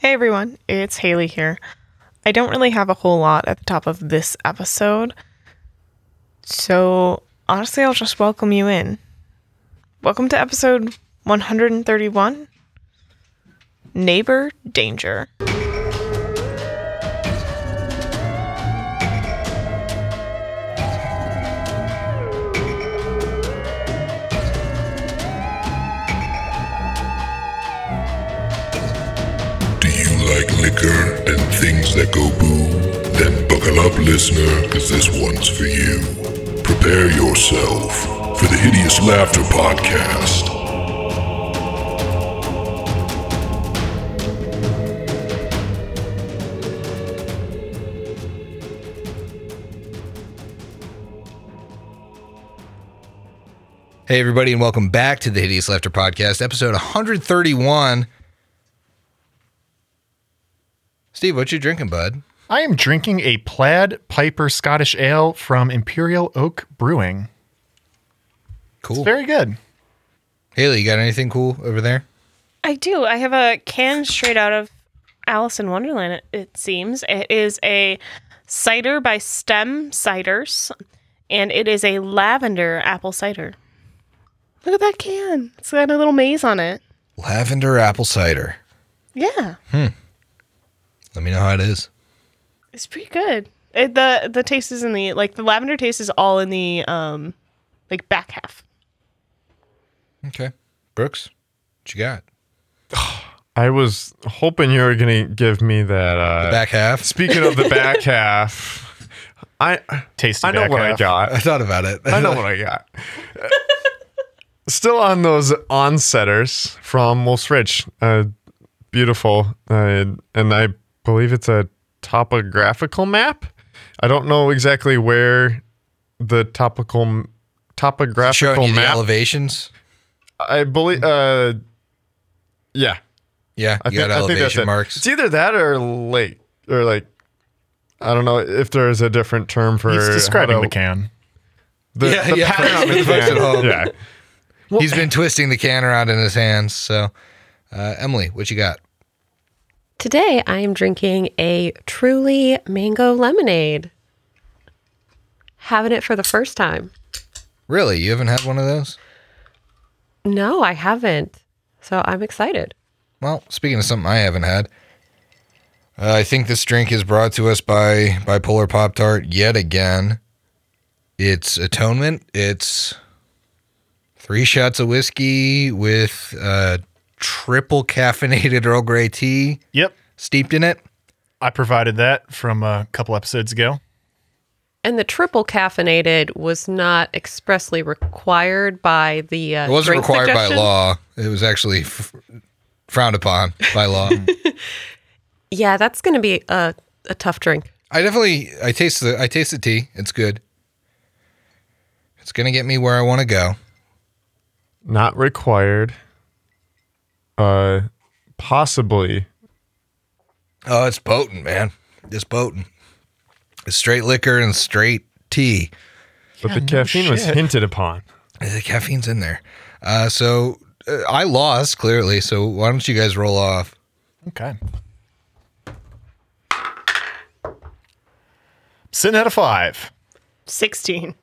Hey everyone, it's Haley here. I don't really have a whole lot at the top of this episode, so honestly, I'll just welcome you in. Welcome to episode 131 Neighbor Danger. Things that go boom? Then buckle up, listener, because this one's for you. Prepare yourself for the Hideous Laughter Podcast. Hey, everybody, and welcome back to the Hideous Laughter Podcast, episode 131. Steve, what you drinking, bud? I am drinking a plaid piper Scottish ale from Imperial Oak Brewing. Cool. It's very good. Haley, you got anything cool over there? I do. I have a can straight out of Alice in Wonderland, it, it seems. It is a cider by Stem Ciders, and it is a lavender apple cider. Look at that can. It's got a little maze on it. Lavender apple cider. Yeah, hmm. Let me know how it is. it's pretty good. It, the the taste is in the like the lavender taste is all in the um like back half. Okay. Brooks, what you got? I was hoping you were gonna give me that. Uh, Back half? Speaking of the back half, I Tasty I know back what half. I got. I thought about it. I know what I got. Still on those onsetters from Wolf's Ridge. Uh, beautiful, uh, and I believe it's a topographical map. I don't know exactly where the topical topographical Showing you the map. elevations. I believe. Uh, yeah, Yeah, I you got think, I think that's elevation it. marks. It's either that or lake or like I don't know if there is a different term for He's describing how the can. The, Yeah, the yeah, pattern for on the the can. at home. Yeah. He's been twisting the can around in his hands. So, uh, Emily, what you got? Today I am drinking a truly mango lemonade. Having it for the first time. Really? You haven't had one of those? No, I haven't. So I'm excited. Well, speaking of something I haven't had, uh, I think this drink is brought to us by Bipolar Pop Tart yet again. It's Atonement. It's three shots of whiskey with uh, triple caffeinated Earl Grey tea Yep. steeped in it. I provided that from a couple episodes ago. And the triple caffeinated was not expressly required by the uh, It wasn't drink required by law. It was actually f- frowned upon by law. Yeah, that's going to be a, a tough drink. I definitely I taste the I taste the tea. It's good. It's gonna get me where I want to go. Not required. Uh possibly. Oh, it's potent, man. It's potent. It's straight liquor and straight tea. But the caffeine was hinted upon. The caffeine's in there. Uh, so uh, I lost clearly. So why don't you guys roll off? Okay. Sitting at a five. 16.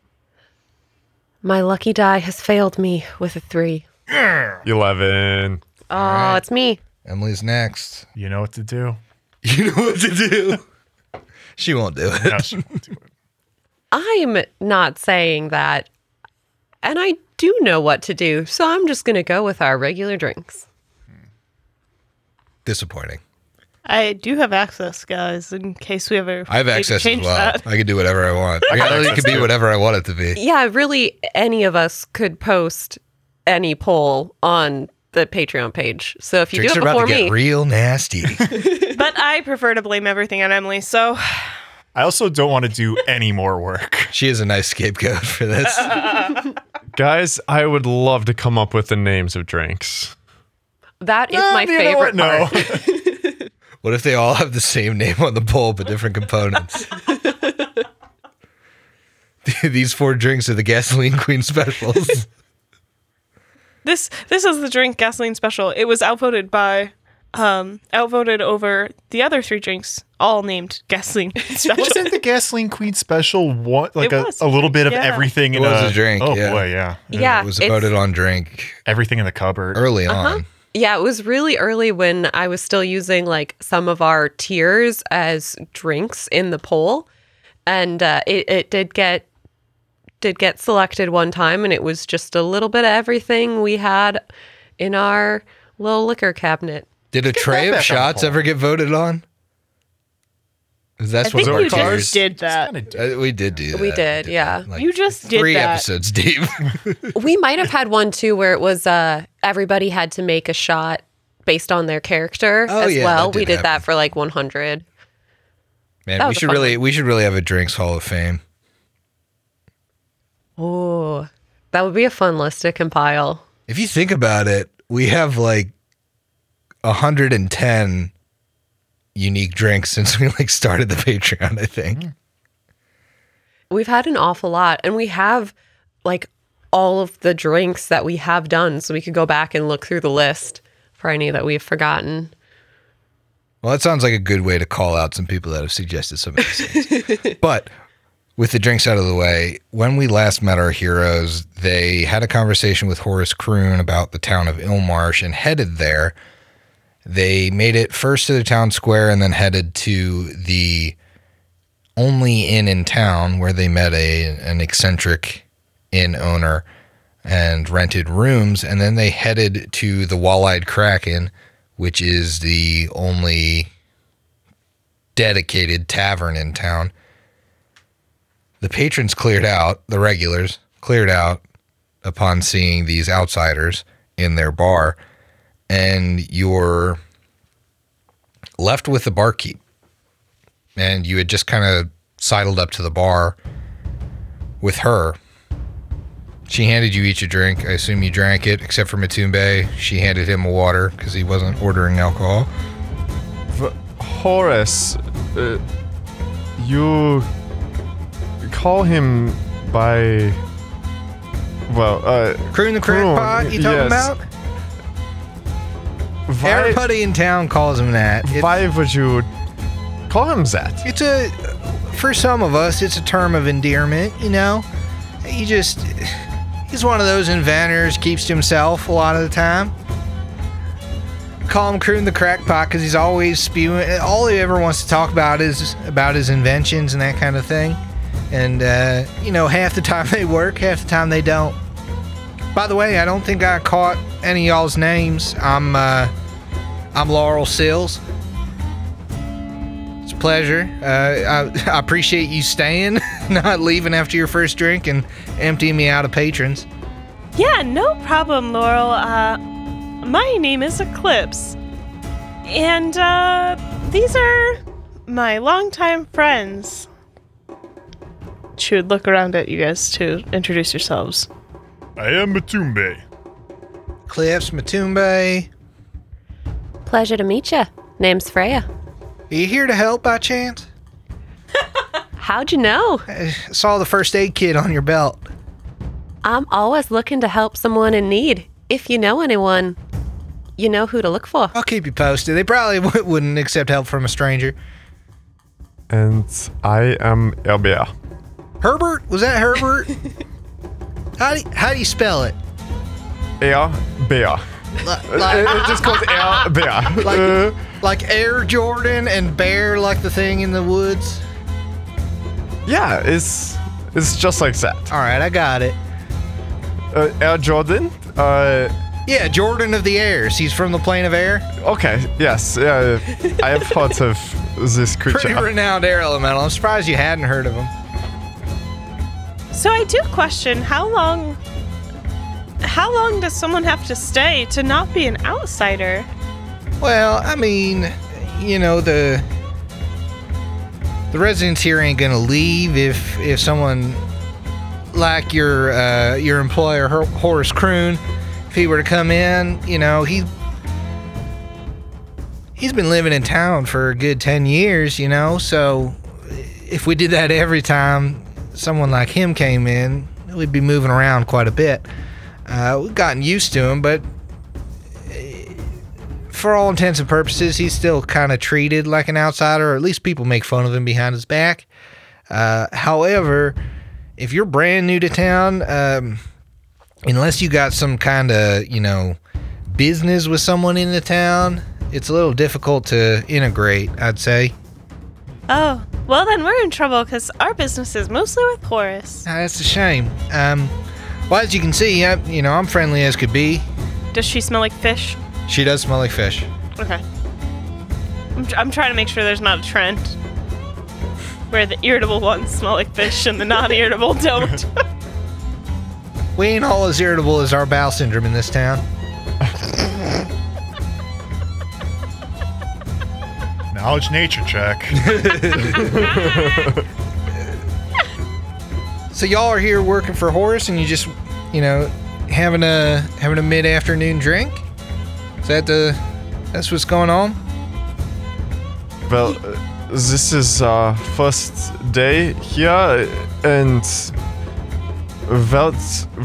My lucky die has failed me with a three. Eleven. Oh, it's me. Emily's next. You know what to do. You know what to do. she won't do it. No, she won't do it. I'm not saying that. And I do know what to do. So I'm just going to go with our regular drinks. Disappointing. I do have access, guys, in case we ever I have need to access as well. that. I can do whatever I want. I got it could be whatever I want it to be. Yeah, really, any of us could post any poll on the Patreon page. So if you Drinks do are it about before to get me, real nasty. But I prefer to blame everything on Emily, so I also don't want to do any more work. she is a nice scapegoat for this. Guys, I would love to come up with the names of drinks. that is Ah, my you know favorite what? No. part. What if they all have the same name on the bowl but different components? These four drinks are the gasoline queen specials. This this is the drink gasoline special. It was outvoted by um, outvoted over the other three drinks, all named gasoline special. Wasn't the gasoline queen special one like a, a little bit of Yeah. everything It in was a drink, Oh yeah. boy, yeah. Yeah, it was voted on drink Everything in the cupboard. early Uh-huh. on. Yeah, it was really early when I was still using like some of our tiers as drinks in the poll, and uh, it it did get did get selected one time, and it was just a little bit of everything we had in our little liquor cabinet. Did a tray that of back on shots poll. ever get voted on? 'Cause That's I think what you our just cars. did that. Uh, we did do that. We did, yeah. Like You just did three that. episodes deep. we might have had one too where it was uh everybody had to make a shot based on their character Oh, as yeah, well. that we did did that for like 100. Man, That we was a should fun really we should really have a drinks hall of fame. Oh, that would be a fun list to compile. If you think about it, we have like 110 unique drinks since we like started the Patreon, I think. Hmm. We've had an awful lot, and we have like all of the drinks that we have done, so we could go back and look through the list for any that we've forgotten. Well, that sounds like a good way to call out some people that have suggested some of these things. but with the drinks out of the way, when we last met our heroes, they had a conversation with Horace Kroon about the town of Ilmarsh and headed there. They made it first to the town square and then headed to the only inn in town where they met a an eccentric inn owner and rented rooms and then they headed to the Wall-Eyed Kraken which is the only dedicated tavern in town. The patrons cleared out, the regulars cleared out upon seeing these outsiders in their bar, and you're left with the barkeep. And you had just kind of sidled up to the bar with her. She handed you each a drink. I assume you drank it, except for Matumbe. She handed him a water because he wasn't ordering alcohol. Horace, uh, you call him by. Well, uh, Kroon the Kroon, crackpot you talking yes. about? why, Everybody in town calls him that. It- why would you call him that? it's a, for some of us, it's a term of endearment, you know? He just, he's one of those inventors, keeps to himself a lot of the time. Call him Kroon the crackpot because he's always spewing. All he ever wants to talk about is about his inventions and that kind of thing. And, uh, you know, half the time they work, half the time they don't. By the way, I don't think I caught any y'all's names. I'm, uh, I'm Laurel Sills. It's a pleasure. Uh, I, I appreciate you staying, not leaving after your first drink and emptying me out of patrons. Yeah, no problem, Laurel. Uh, my name is Eclipse. And uh, these are my longtime friends. She would look around at you guys to introduce yourselves. I am Matumbe. Cliffs, Matumbe. Pleasure to meet you. Name's Freya. Are you here to help by chance? How'd you know? I saw the first aid kit on your belt. I'm always looking to help someone in need. If you know anyone, you know who to look for. I'll keep you posted. They probably w- wouldn't accept help from a stranger. And I am Herbert. Herbert? Was that Herbert? how, do you, how do you spell it? Herbert. Like, Uh, It just called Herbert. Uh, like Air Jordan and Bear, like the thing in the woods? yeah, it's it's just like that. All right, I got it. Uh, Air Jordan. Uh, Yeah, Jordan of the Airs. He's from the plane of air. okay. Yes. Uh, I have heard of this creature. Pretty renowned air elemental. I'm surprised you hadn't heard of him. So I do question how long. How long does someone have to stay to not be an outsider? Well, I mean, you know the the residents here ain't gonna leave if if someone like your uh, your employer Horace Kroon, if he were to come in, you know he he's been living in town for a good ten years, you know. So if we did that every time someone like him came in, we'd be moving around quite a bit. Uh, we've gotten used to him, but for all intents and purposes, he's still kind of treated like an outsider, or at least people make fun of him behind his back. Uh, however, if you're brand new to town, um, unless you got some kind of, you know, business with someone in the town, it's a little difficult to integrate, I'd say. Oh, well then we're in trouble because our business is mostly with Horace. Ah, that's a shame. Um, well, as you can see, I, you know, I'm friendly as could be. Does she smell like fish? She does smell like fish. Okay. I'm, tr- I'm trying to make sure there's not a trend where the irritable ones smell like fish and the non irritable don't. We ain't all as irritable as our bowel syndrome in this town. Knowledge nature check. So y'all are here working for Horace, and you just, you know, having a having a mid afternoon drink. Is that the that's what's going on? Well, uh, this is our first day here, and well,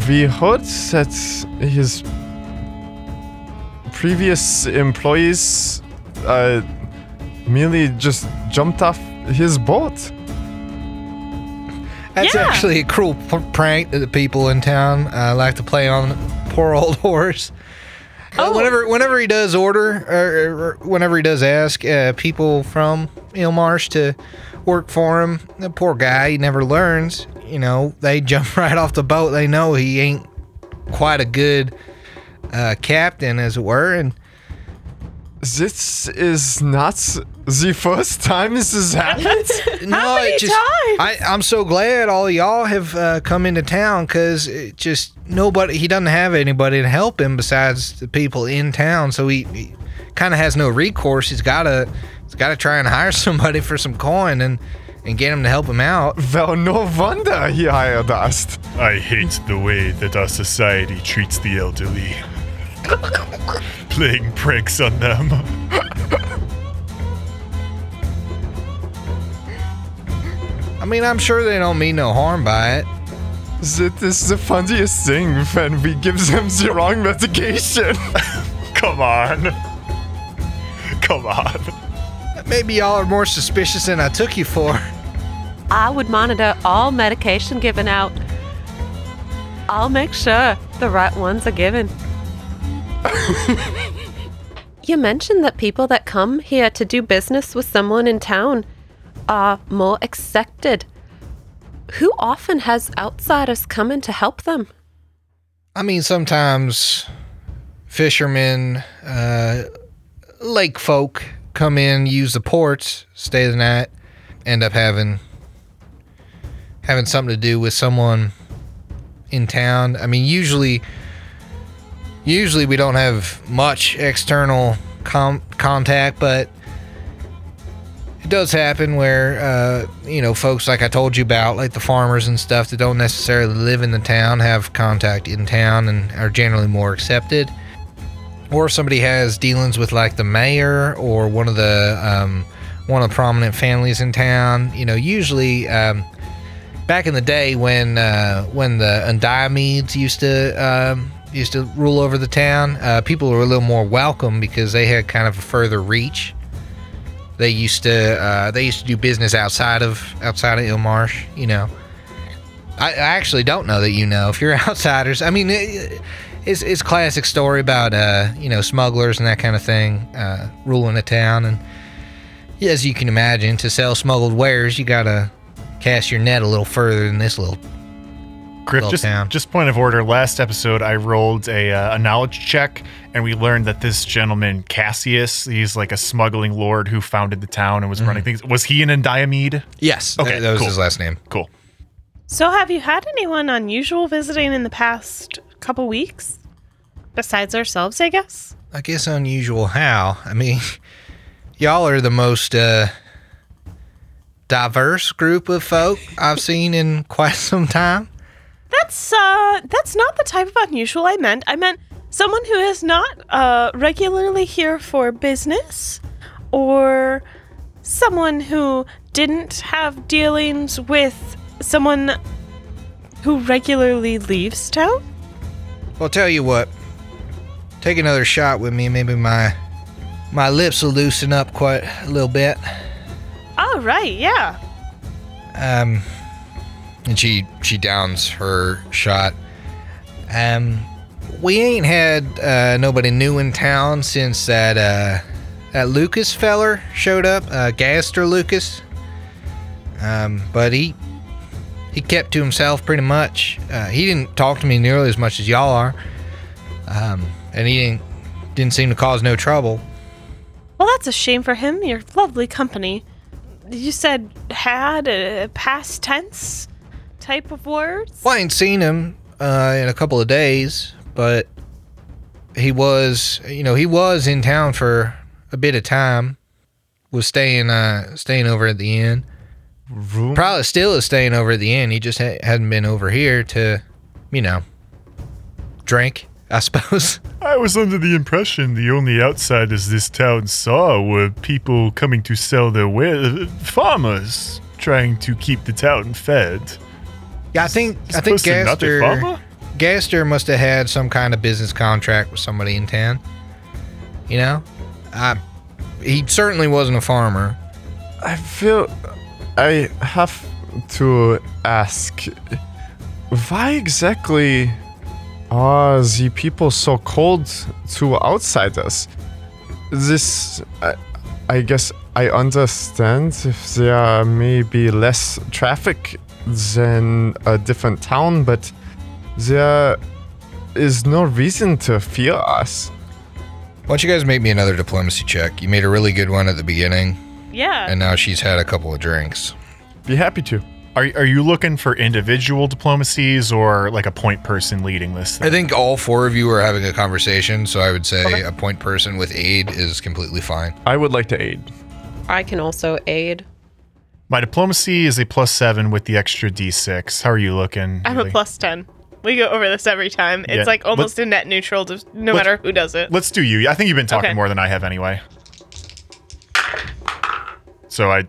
we heard that his previous employees uh, merely just jumped off his boat. That's Yeah. actually a cruel p- prank that the people in town uh, like to play on poor old Horace. Uh, Oh. whenever whenever he does order or, or whenever he does ask uh, people from Ilmarsh to work for him, the poor guy he never learns. You know, they jump right off the boat. They know he ain't quite a good uh, captain, as it were, and This is not the first time this has happened. no, many it just, times? I, I'm so glad all y'all have uh, come into town because it just nobody. He doesn't have anybody to help him besides the people in town, so he, he kind of has no recourse. He's gotta he's gotta try and hire somebody for some coin and and get him to help him out. well, no wonder he hired us. I hate the way that our society treats the elderly. Playing pranks on them. I mean, I'm sure they don't mean no harm by it. This is the funniest thing when we give them the wrong medication. Come on. Come on. Maybe y'all are more suspicious than I took you for. I would monitor all medication given out. I'll make sure the right ones are given. you mentioned that people that come here to do business with someone in town are more accepted. Who often has outsiders come in to help them? I mean, sometimes fishermen, uh, lake folk come in, use the ports, stay the night, end up having having something to do with someone in town. I mean, usually, usually we don't have much external com- contact, but it does happen where uh, you know folks like I told you about, like the farmers and stuff that don't necessarily live in the town, have contact in town and are generally more accepted. Or somebody has dealings with like the mayor or one of the um, one of the prominent families in town. You know, usually um, back in the day when uh, when the Undiomedes used to um, used to rule over the town, uh, people were a little more welcome because they had kind of a further reach. They used to uh, they used to do business outside of outside of Ilmarsh. You know, I, I actually don't know that you know if you're outsiders. I mean, it, it's it's classic story about uh, you know smugglers and that kind of thing uh, ruling a town. And as you can imagine, to sell smuggled wares, you gotta cast your net a little further than this little. Griff, just, town. just point of order. Last episode, I rolled a, uh, a knowledge check, and we learned that this gentleman, Cassius, he's like a smuggling lord who founded the town and was running things. Was he an Endiamede? Yes, Okay, that, that was cool. his last name. Cool. So, have you had anyone unusual visiting in the past couple weeks? Besides ourselves, I guess? I guess unusual how. I mean, y'all are the most uh, diverse group of folk I've seen in quite some time. That's uh that's not the type of unusual I meant. I meant someone who is not uh regularly here for business or someone who didn't have dealings with someone who regularly leaves town. Well, tell you what, take another shot with me. Maybe my my lips will loosen up quite a little bit. All right. Yeah. Um, and she she downs her shot. Um, we ain't had uh, nobody new in town since that uh, that Lucas feller showed up, uh, Gaster Lucas. Um, but he he kept to himself pretty much. Uh, he didn't talk to me nearly as much as y'all are. Um, and he didn't didn't seem to cause no trouble. Well, that's a shame for him. Your lovely company. You said had a past tense type of words? Well, I ain't seen him uh, in a couple of days, but he was, you know, he was in town for a bit of time. Was staying, uh, staying over at the inn. Room? Probably still is staying over at the inn. He just ha- hadn't been over here to, you know, drink. I suppose. I was under the impression the only outsiders this town saw were people coming to sell their wares, farmers trying to keep the town fed. Yeah, I think I think Supposed to not be Gaster? Gaster must have had some kind of business contract with somebody in town. You know, I he certainly wasn't a farmer. I feel I have to ask why exactly are the people so cold to outsiders? This, I, I guess, I understand if there may be less traffic than a different town, but there is no reason to fear us. Why don't you guys make me another diplomacy check? You made a really good one at the beginning, Yeah. and now she's had a couple of drinks. Be happy to. Are, are you looking for individual diplomacies or like a point person leading this? I think all four of you are having a conversation, so I would say a point person with aid is completely fine. I would like to aid. I can also aid. My diplomacy is a plus seven with the extra d6. How are you looking? I'm a plus 10. We go over this every time. It's Yeah, like let- almost a net neutral, to, no matter who does it. Let's do you. I think you've been talking Okay. more than I have anyway. So I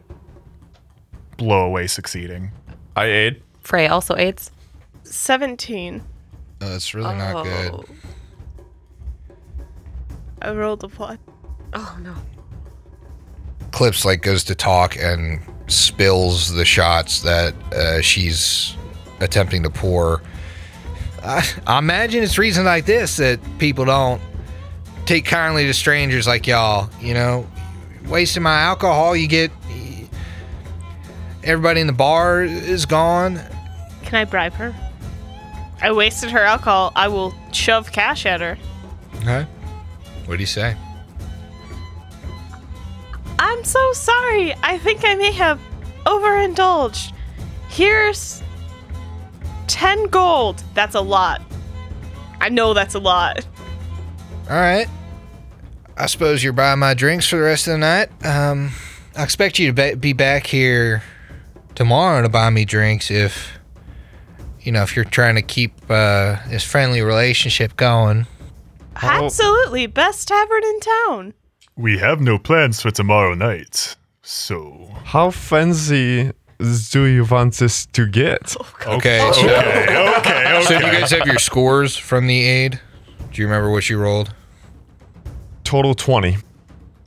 blow away succeeding. I aid. Frey also aids. 17. Oh, that's really not good. Oh. I rolled a plot. Oh no. Clips like goes to talk and spills the shots that uh, she's attempting to pour. I, I imagine it's reasons like this that people don't take kindly to strangers like y'all. You know, wasting my alcohol, you get everybody in the bar is gone. Can I bribe her? I wasted her alcohol. I will shove cash at her. Okay. What do you say? I'm so sorry. I think I may have overindulged. Here's 10 gold. That's a lot. I know that's a lot. All right. I suppose you're buying my drinks for the rest of the night. Um, I expect you to be back here tomorrow to buy me drinks if, you know, if you're trying to keep uh, this friendly relationship going. Absolutely. Best tavern in town. We have no plans for tomorrow night. So. How fancy do you want this to get? Okay. So, Okay, okay, so do you guys have your scores from the aid? Do you remember what you rolled? Total 20.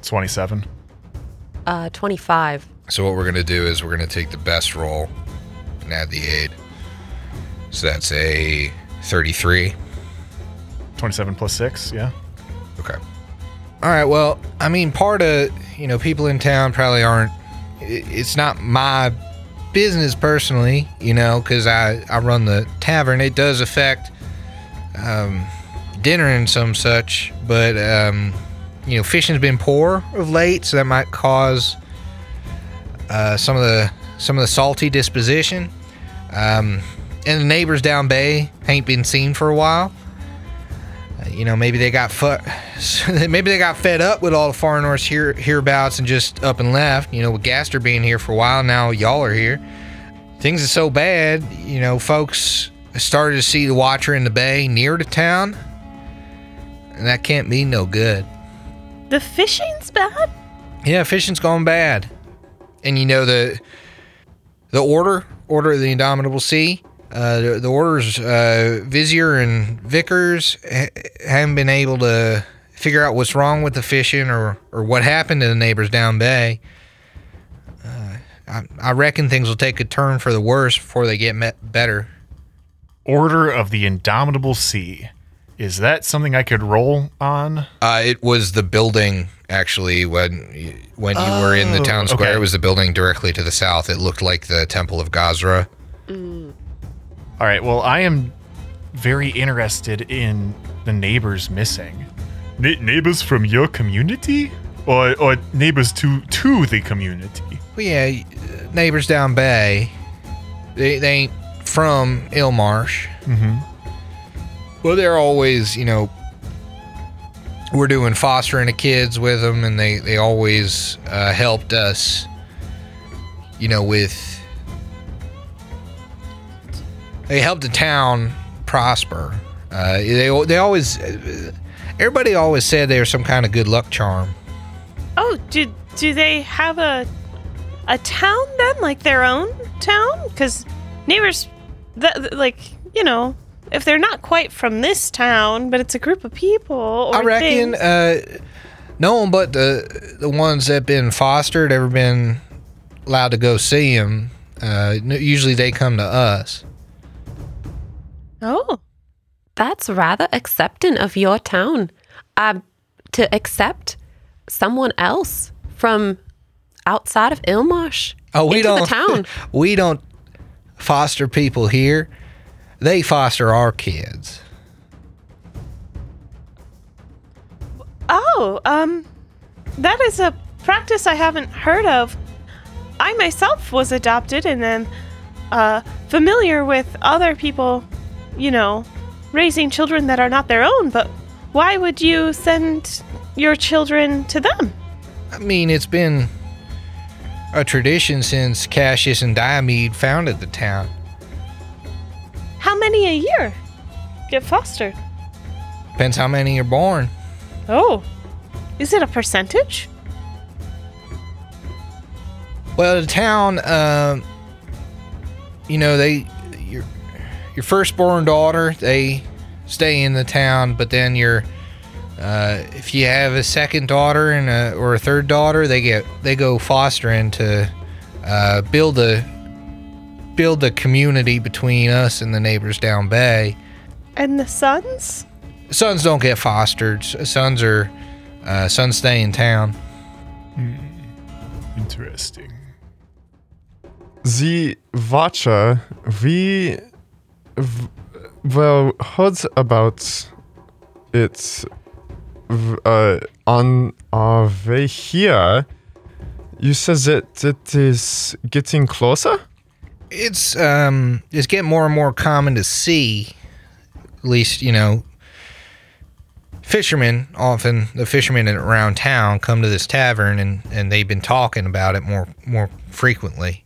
27. Uh, 25. So what we're gonna do is we're gonna take the best roll and add the aid. So that's a 33. 27 plus 6, yeah. All right. Well, I mean, part of you know people in town probably aren't. It's not my business personally, you know, because I I run the tavern. It does affect um, dinner and some such, but um, you know, fishing's been poor of late, so that might cause uh, some of the some of the salty disposition. Um, and the neighbors down bay ain't been seen for a while. You know, maybe they got fu- maybe they got fed up with all the foreigners here hereabouts and just up and left. You know, with Gaster being here for a while now, y'all are here. Things are so bad. You know, folks started to see the Watcher in the bay near the town, and that can't be no good. The fishing's bad? Yeah, fishing's gone bad. And you know the the order, order of the Indomitable Sea, uh, the, the orders, uh, Vizier and Vickers ha- haven't been able to figure out what's wrong with the fishing or or what happened to the neighbors down bay. Uh, I, I reckon things will take a turn for the worse before they get met better. Order of the Indomitable Sea. Is that something I could roll on? Uh, it was the building actually when y- when you were in the town square. okay. It was the building directly to the south. It looked like the Temple of Gozreh. All right. Well, I am very interested in the neighbors missing. Ne- neighbors from your community, or or neighbors to to the community? Well, yeah, neighbors down bay. They they ain't from Ilmarsh. Mm-hmm. Well, they're always, you know, we're doing fostering the kids with them, and they they always uh, helped us, you know, with. They helped the town prosper. Uh, they they always, everybody always said they were some kind of good luck charm. Oh, do do they have a a town then, like their own town? Because neighbors, th- like you know, if they're not quite from this town, but it's a group of people. Or I reckon uh, no one but the the ones that been fostered ever been allowed to go see them. Uh, usually they come to us. Oh, That's rather accepting of your town. Um, to accept someone else from outside of Ilmarsh Oh, we into don't. the town. we don't foster people here. They foster our kids. oh, um, that is a practice I haven't heard of. I myself was adopted and then uh, familiar with other people, you know, raising children that are not their own. But why would you send your children to them? I mean, it's been a tradition since Cassius and Diomede founded the town. How many a year get fostered? Depends how many are born. Oh, is it a percentage? Well, the town, um, you know, they your your firstborn daughter, they stay in the town, but then your uh, if you have a second daughter and a, or a third daughter, they get they go fostering to uh, build a build a community between us and the neighbors down bay. And the sons? Sons don't get fostered. Sons are uh, sons stay in town. Interesting. The Watcher, we v- well heard about it uh, on our way here. You said that it is getting closer? it's um it's getting more and more common to see at least you know fishermen often the fishermen around town come to this tavern and and they've been talking about it more more frequently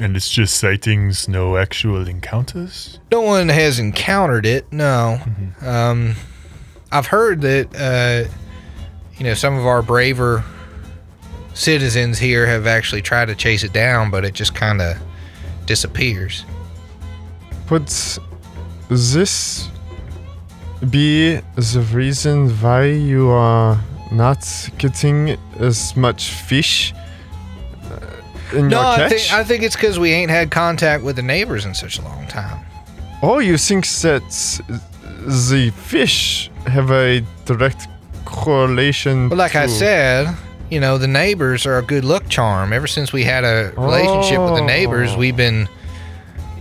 And it's just sightings, no actual encounters. no one has encountered it no. Um i've heard that uh you know some of our braver citizens here have actually tried to chase it down but it just kind of disappears. Would this be the reason why you are not getting as much fish in No, your I catch? think I think it's because we ain't had contact with the neighbors in such a long time. oh, you think that the fish have a direct correlation? But like I said, you know, the neighbors are a good luck charm. Ever since we had a relationship with the neighbors, Oh. we've been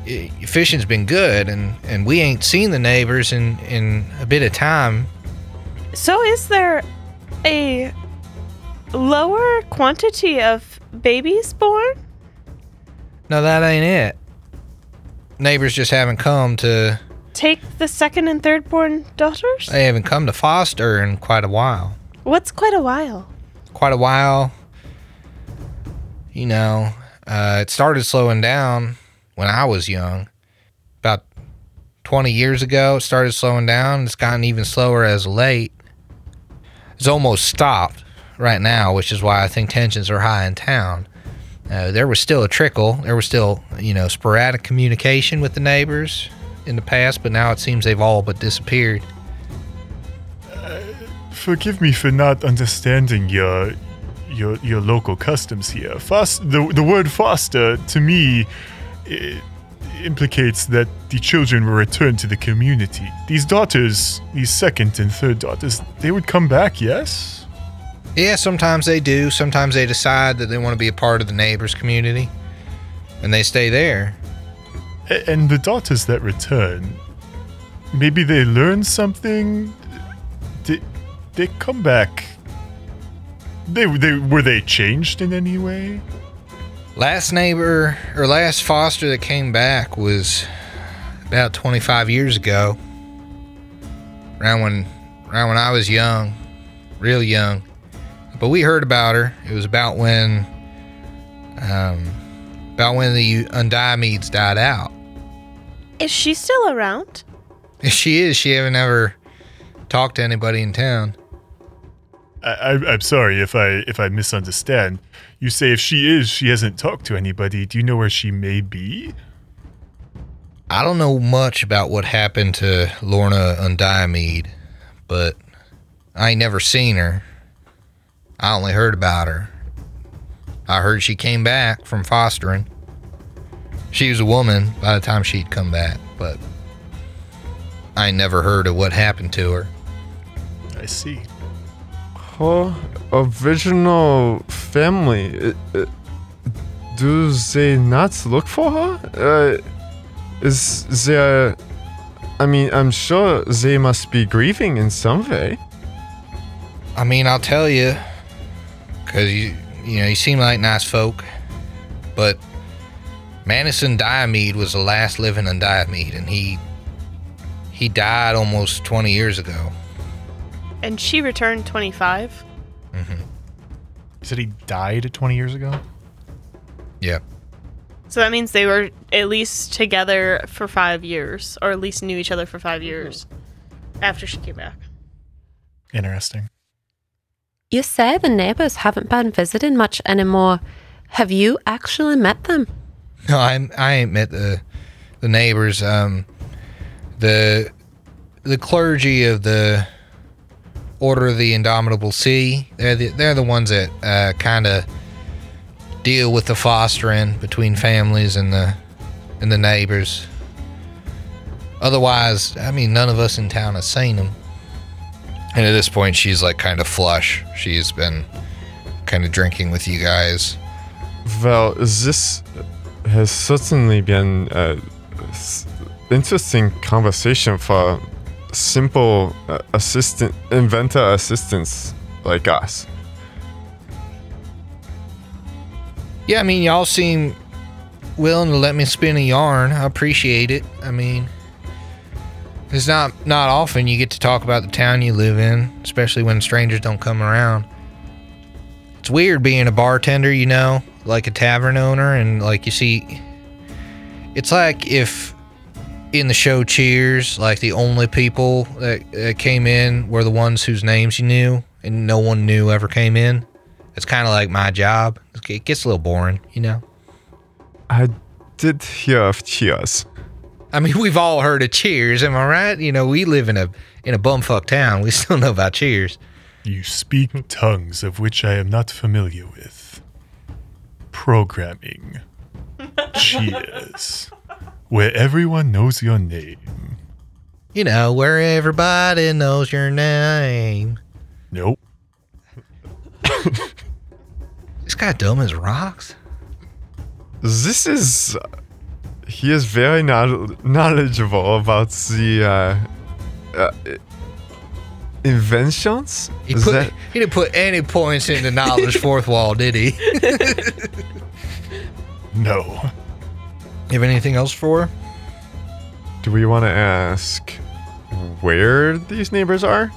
eh, fishing's been good, and and we ain't seen the neighbors in in a bit of time. So is there a lower quantity of babies born? No, that ain't it. Neighbors just haven't come to. Take the second and third born daughters? They haven't come to foster in quite a while. What's quite a while? quite a while. You know, uh, it started slowing down when I was young. About 20 years ago, it started slowing down. It's gotten even slower as late. It's almost stopped right now, which is why I think tensions are high in town. Uh, there was still a trickle. There was still, you know, sporadic communication with the neighbors in the past, but now it seems they've all but disappeared. forgive me for not understanding your your your local customs here. Fos- the the word foster to me implicates that the children were returned to the community. These daughters, these second and third daughters, they would come back, yes? Yeah, sometimes they do. Sometimes they decide that they want to be a part of the neighbors community and they stay there. And the daughters that return, maybe they learn something. They, they come back. They, they were they changed in any way? Last neighbor or last foster that came back was about 25 years ago. Around when around when I was young, real young. But we heard about her. It was about when um about when the Undiomedes died out. Is she still around? She is. She haven't ever talked to anybody in town. I, I, I'm sorry if I if I misunderstand. You say if she is, she hasn't talked to anybody. Do you know where she may be? I don't know much about what happened to Lorna Undiamede, but I ain't never seen her. I only heard about her. I heard she came back from fostering. She was a woman by the time she'd come back, but I never heard of what happened to her. I see. Her original family. uh, uh, do they not look for her? Uh, is there. I mean, I'm sure they must be grieving in some way. I mean, I'll tell you, because you, you know, you seem like nice folk, but Manison Diomede was the last living Undiamede, and he he died almost 20 years ago. And she returned 25. Mm-hmm. You said he died 20 years ago? Yeah. So that means they were at least together for five years, or at least knew each other for five years mm-hmm. after she came back. Interesting. You say the neighbors haven't been visiting much anymore. Have you actually met them? No, I I ain't met the the neighbors. Um, the the clergy of the Order of the Indomitable Sea. They're the, they're the ones that uh, kind of deal with the fostering between families and the and the neighbors. Otherwise, I mean, none of us in town have seen them. And at this point, she's like kind of flush. She's been kind of drinking with you guys. Well, this has certainly been an interesting conversation for simple uh, assistant inventor assistants like us. Yeah, I mean, y'all seem willing to let me spin a yarn. I appreciate it. I mean, it's not not often you get to talk about the town you live in, especially when strangers don't come around. It's weird being a bartender, you know, like a tavern owner, and like you see, it's like if in the show Cheers, like the only people that, that came in were the ones whose names you knew, and no one knew ever came in. It's kind of like my job. It gets a little boring, you know. I did hear of Cheers. I mean, we've all heard of Cheers, am I right? You know, we live in a in a bumfuck town. We still know about Cheers. You speak tongues of which I am not familiar with. Programming. Cheers. Where everyone knows your name. You know, where everybody knows your name. Nope. This guy dumb as rocks. This is. He is very knowl- knowledgeable about the uh, uh, inventions. He put that- he didn't put any points into knowledge fourth wall, did he? No. You have anything else for her? do we want to ask where these neighbors are?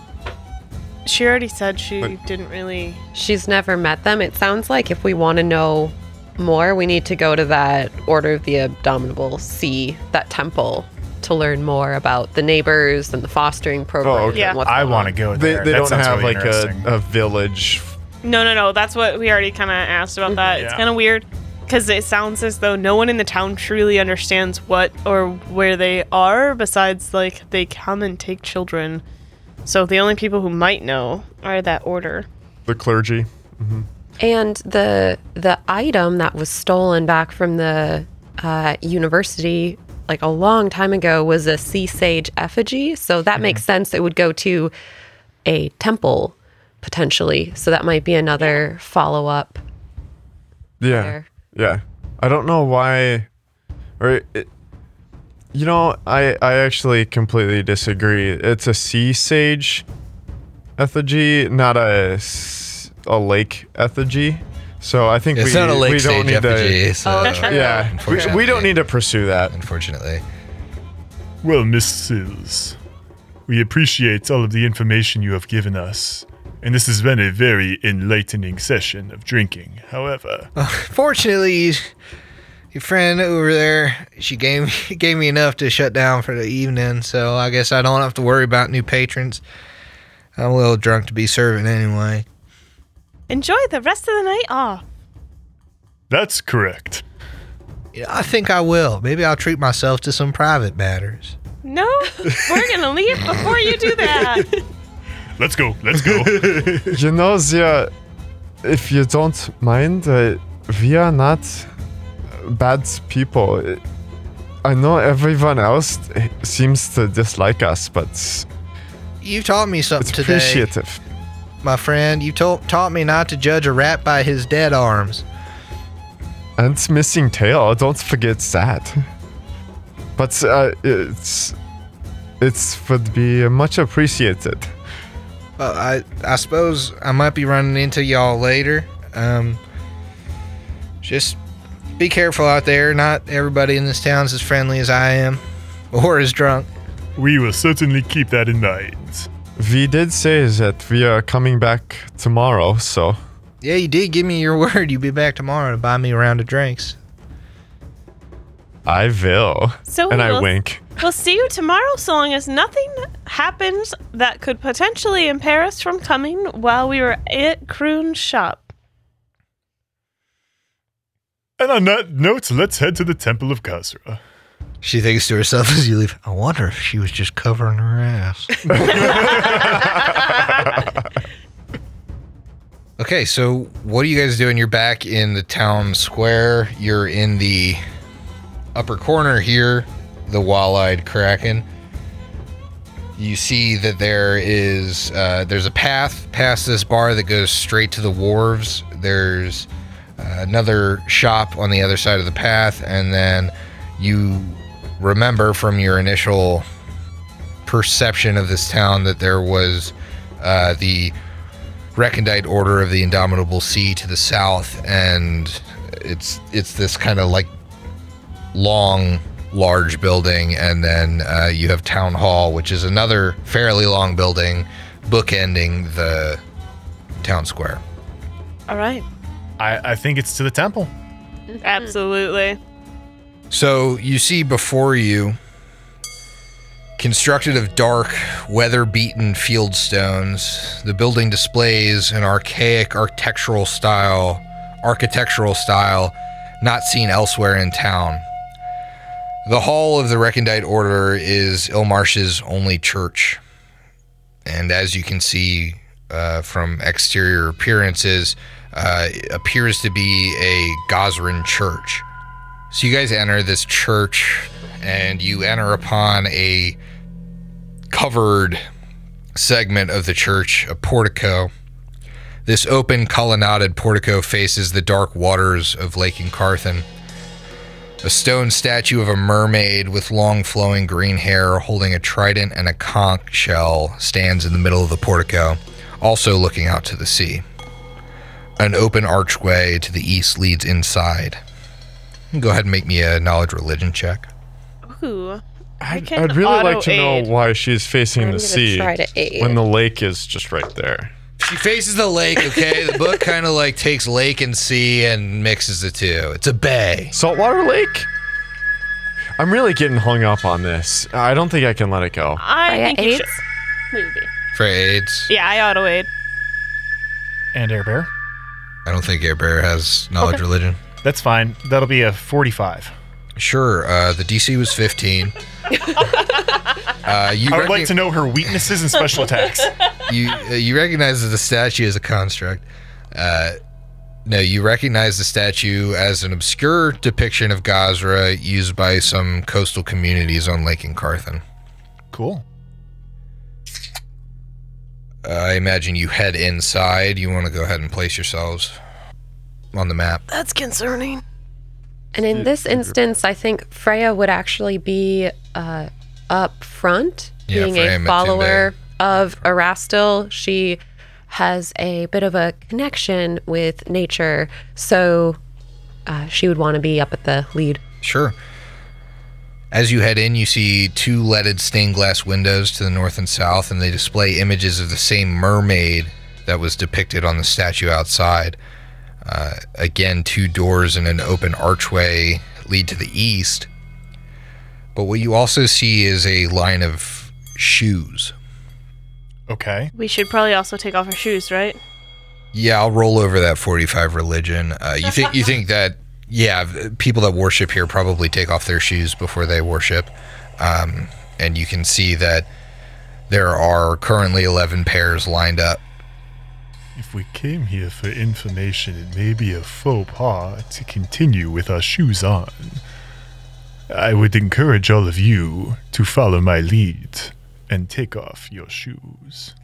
She already said she But- didn't really. She's never met them. It sounds like if we want to know more, we need to go to that Order of the Abominable Sea, that temple, to learn more about the neighbors and the fostering oh, program. okay. Yeah. I want to go They, there. they That don't sounds have really like a, interesting. a village. No, no, no. That's what we already kind of asked about that. It's Yeah. kind of weird because it sounds as though no one in the town truly understands what or where they are, besides like they come and take children So the only people who might know are that order. The clergy. Mm-hmm. And the the item that was stolen back from the uh, university like a long time ago was a sea sage effigy. So that makes sense. It would go to a temple potentially. So that might be another follow up. Yeah. There. Yeah. I don't know why or it, you know, I I actually completely disagree. It's a sea sage effigy, not a a lake effigy. So I think It's we, not a we don't need effigy. to oh, So, that's. Yeah, oh, we, we don't need to pursue that. Unfortunately. Well, Miss Sills, we appreciate all of the information you have given us, and this has been a very enlightening session of drinking. However, Fortunately, your friend over there, she gave me, gave me enough to shut down for the evening, so I guess I don't have to worry about new patrons. I'm a little drunk to be serving anyway. Enjoy the rest of the night off. that's correct. Yeah, I think I will. Maybe I'll treat myself to some private matters. No, we're gonna leave before you do that. Let's go. Let's go. You know, Zia, if you don't mind, uh, we are not bad people. I know everyone else seems to dislike us, but You taught me something it's today, appreciative. My friend. You told taught me not to judge a rat by his dead arms. And missing tail, don't forget that. But uh, it's it's would be much appreciated. Well, I I suppose I might be running into y'all later. Um, just be careful out there. Not everybody in this town's as friendly as I am, or as drunk. we will certainly keep that in mind. We did say that we are coming back tomorrow, so Yeah, you did give me your word. You'd be back tomorrow to buy me a round of drinks. I will. So and I we'll- wink. We'll see you tomorrow, so long as nothing happens that could potentially impair us from coming while we were at Kroon's shop. And on that note, let's head to the Temple of Gozreh. She thinks to herself as you leave. I wonder if she was just covering her ass. okay, so what are you guys doing? You're back in the town square. You're in the upper corner here, the wall-eyed kraken. You see that there is uh, there's a path past this bar that goes straight to the wharves. There's uh, another shop on the other side of the path, and then you remember from your initial perception of this town that there was uh, the recondite order of the indomitable sea to the south and it's it's this kind of like long large building and then uh, you have town hall which is another fairly long building bookending the town square All right. I, I think it's to the temple. Absolutely. So you see before you, constructed of dark, weather beaten field stones, the building displays an archaic architectural style, architectural style not seen elsewhere in town. The hall of the Recondite Order is Illmarsh's only church. And as you can see uh, from exterior appearances, uh, appears to be a Gozren church. So you guys enter this church and you enter upon a covered segment of the church, a portico. This open colonnaded portico faces the dark waters of Lake Encarthan. A stone statue of a mermaid with long flowing green hair holding a trident and a conch shell stands in the middle of the portico, also looking out to the sea. An open archway to the east leads inside. Go ahead and make me a knowledge religion check. Ooh. I I'd, can I'd really like to know why she's facing I'm the gonna sea try to aid. when the lake is just right there. She faces the lake, okay? the book kind of like takes lake and sea and mixes the two. It's a bay. Saltwater lake? I'm really getting hung up on this. I don't think I can let it go. I I think you aids? should. Maybe. For AIDS. Yeah, I auto aid. And Air Bear. I don't think Air Bear has knowledge religion. That's fine. That'll be a 45. Sure. Uh, the DC was 15. uh, you, I would recogni- like to know her weaknesses and special attacks. you uh, you recognize that the statue is a construct. Uh, no, you recognize the statue as an obscure depiction of Gozreh used by some coastal communities on Lake Encarthan. Cool. Uh, I imagine you head inside. You want to go ahead and place yourselves on the map. That's concerning. And in this instance, I think Freya would actually be uh, up front, Yeah, being Freya a Matumbe. follower of Erastil. She has a bit of a connection with nature, so uh, she would want to be up at the lead. Sure. As you head in, you see two leaded stained glass windows to the north and south, and they display images of the same mermaid that was depicted on the statue outside. Uh, again, two doors and an open archway lead to the east. But what you also see is a line of shoes. Okay. We should probably also take off our shoes, right? Yeah, I'll roll over that 45 religion. Uh, you think you think that yeah, people that worship here probably take off their shoes before they worship. Um, and you can see that there are currently 11 pairs lined up. If we came here for information, it may be a faux pas to continue with our shoes on. I would encourage all of you to follow my lead and take off your shoes.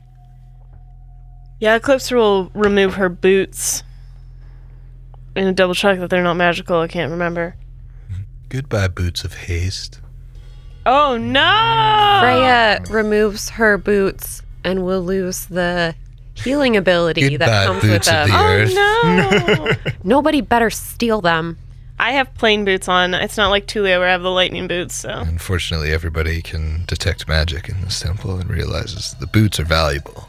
Yeah, Eclipse will remove her boots and double check that they're not magical. I can't remember. Goodbye, boots of haste. Oh no! Freya removes her boots and will lose the healing ability Goodbye, that comes with boots of them. the earth. Oh no! Nobody better steal them. I have plain boots on. It's not like Tulio where I have the lightning boots. So Unfortunately, everybody can detect magic in this temple and realizes the boots are valuable.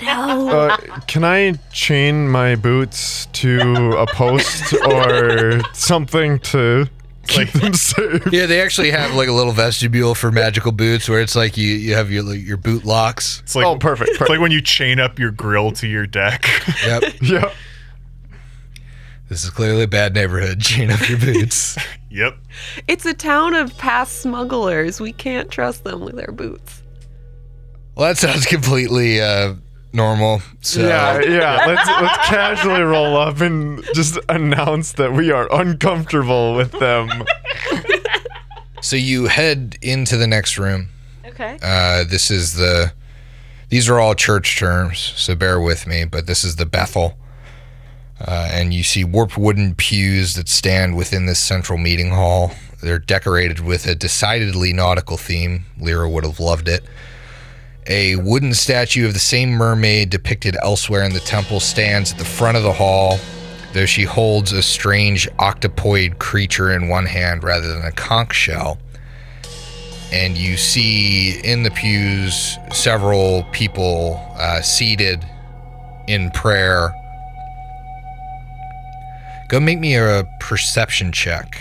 Uh, can I chain my boots to a post or something to keep them safe? Yeah, they actually have like a little vestibule for magical boots where it's like you, you have your like, your boot locks. It's like Oh, perfect. It's like when you chain up your grill to your deck. Yep. yep. this is clearly a bad neighborhood. Chain up your boots. yep. It's a town of past smugglers. We can't trust them with our boots. Well, that sounds completely uh, normal. So Yeah, yeah. Let's let's casually roll up and just announce that we are uncomfortable with them. so you head into the next room. okay. Uh, this is the. These are all church terms, so bear with me. But this is the Bethel, uh, and you see warped wooden pews that stand within this central meeting hall. They're decorated with a decidedly nautical theme. Lyra would have loved it. A wooden statue of the same mermaid depicted elsewhere in the temple stands at the front of the hall, though she holds a strange octopoid creature in one hand rather than a conch shell and you see in the pews several people uh, seated in prayer. Go make me a perception check.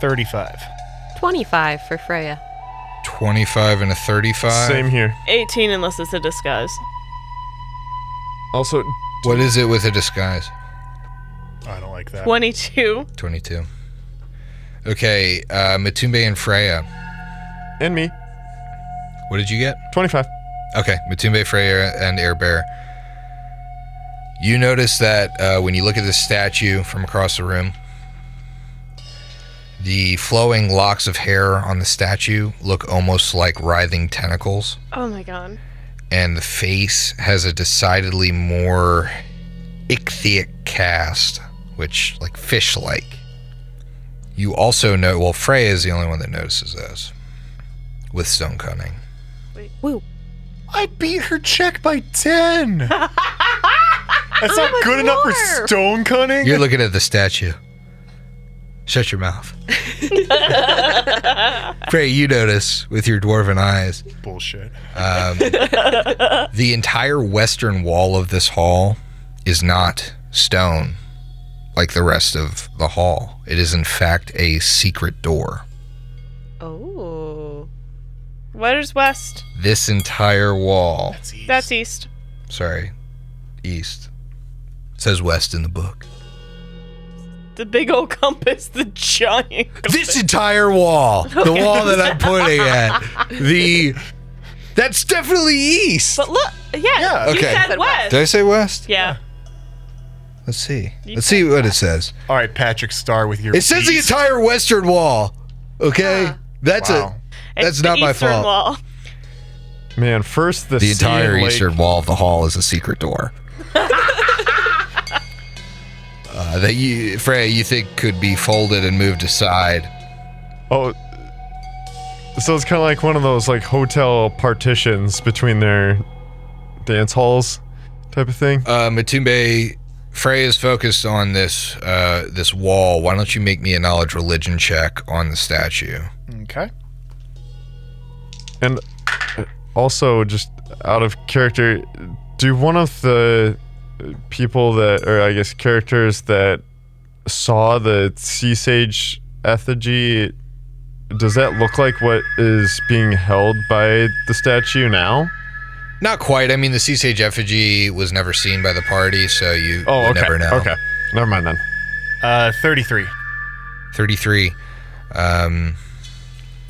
Thirty-five. 25 for Freya. 25 and a 35. Same here. 18 unless it's a disguise. Also, What is it with a disguise? I don't like that. 22. 22. Okay, uh, Matumbe and Freya. and me, What did you get? 25. Okay, Matumbe, Freya, and Air Bear. You notice that uh, when you look at the statue from across the room, the flowing locks of hair on the statue look almost like writhing tentacles, Oh my god. and the face has a decidedly more ichthytic cast, which like fish-like. You also know, well, Freya is the only one that notices this with stone cunning. Wait. Woo. I beat her check by ten. That's not a good enough for stone cunning. You're looking at the statue. Shut your mouth. Pray you notice with your dwarven eyes. Bullshit. Um, the entire western wall of this hall is not stone like the rest of the hall. It is, in fact, a secret door. Oh. Where's west? This entire wall, That's east. sorry, east. says west in the book. The big old compass, the giant. Compass. This entire wall, the wall that I'm pointing at, the that's definitely east. But look, yeah, Yeah. you Okay. said Said west. Did I say west? Yeah. Let's see. You Let's see said what it says. All right, Patrick Star with your. It says the beast. entire western wall. Okay, that's Wow. a that's It's not the my eastern fault. Wall. Man, first the, The sea entire and lake- eastern wall of the hall is a secret door. uh, that you, Freya, you think could be folded and moved aside. Oh, so it's kind of like one of those like hotel partitions between their dance halls, type of thing. Uh, Matumbe, Freya is focused on this uh, this wall. Why don't you make me a knowledge religion check on the statue? Okay. And uh, also, just out of character, do one of the people that, or I guess characters that saw the sea sage effigy, does that look like what is being held by the statue now? Not quite. I mean, the sea sage effigy was never seen by the party, so you, Oh, you okay. never know. Okay, never mind then. Uh, 33. 33. Um,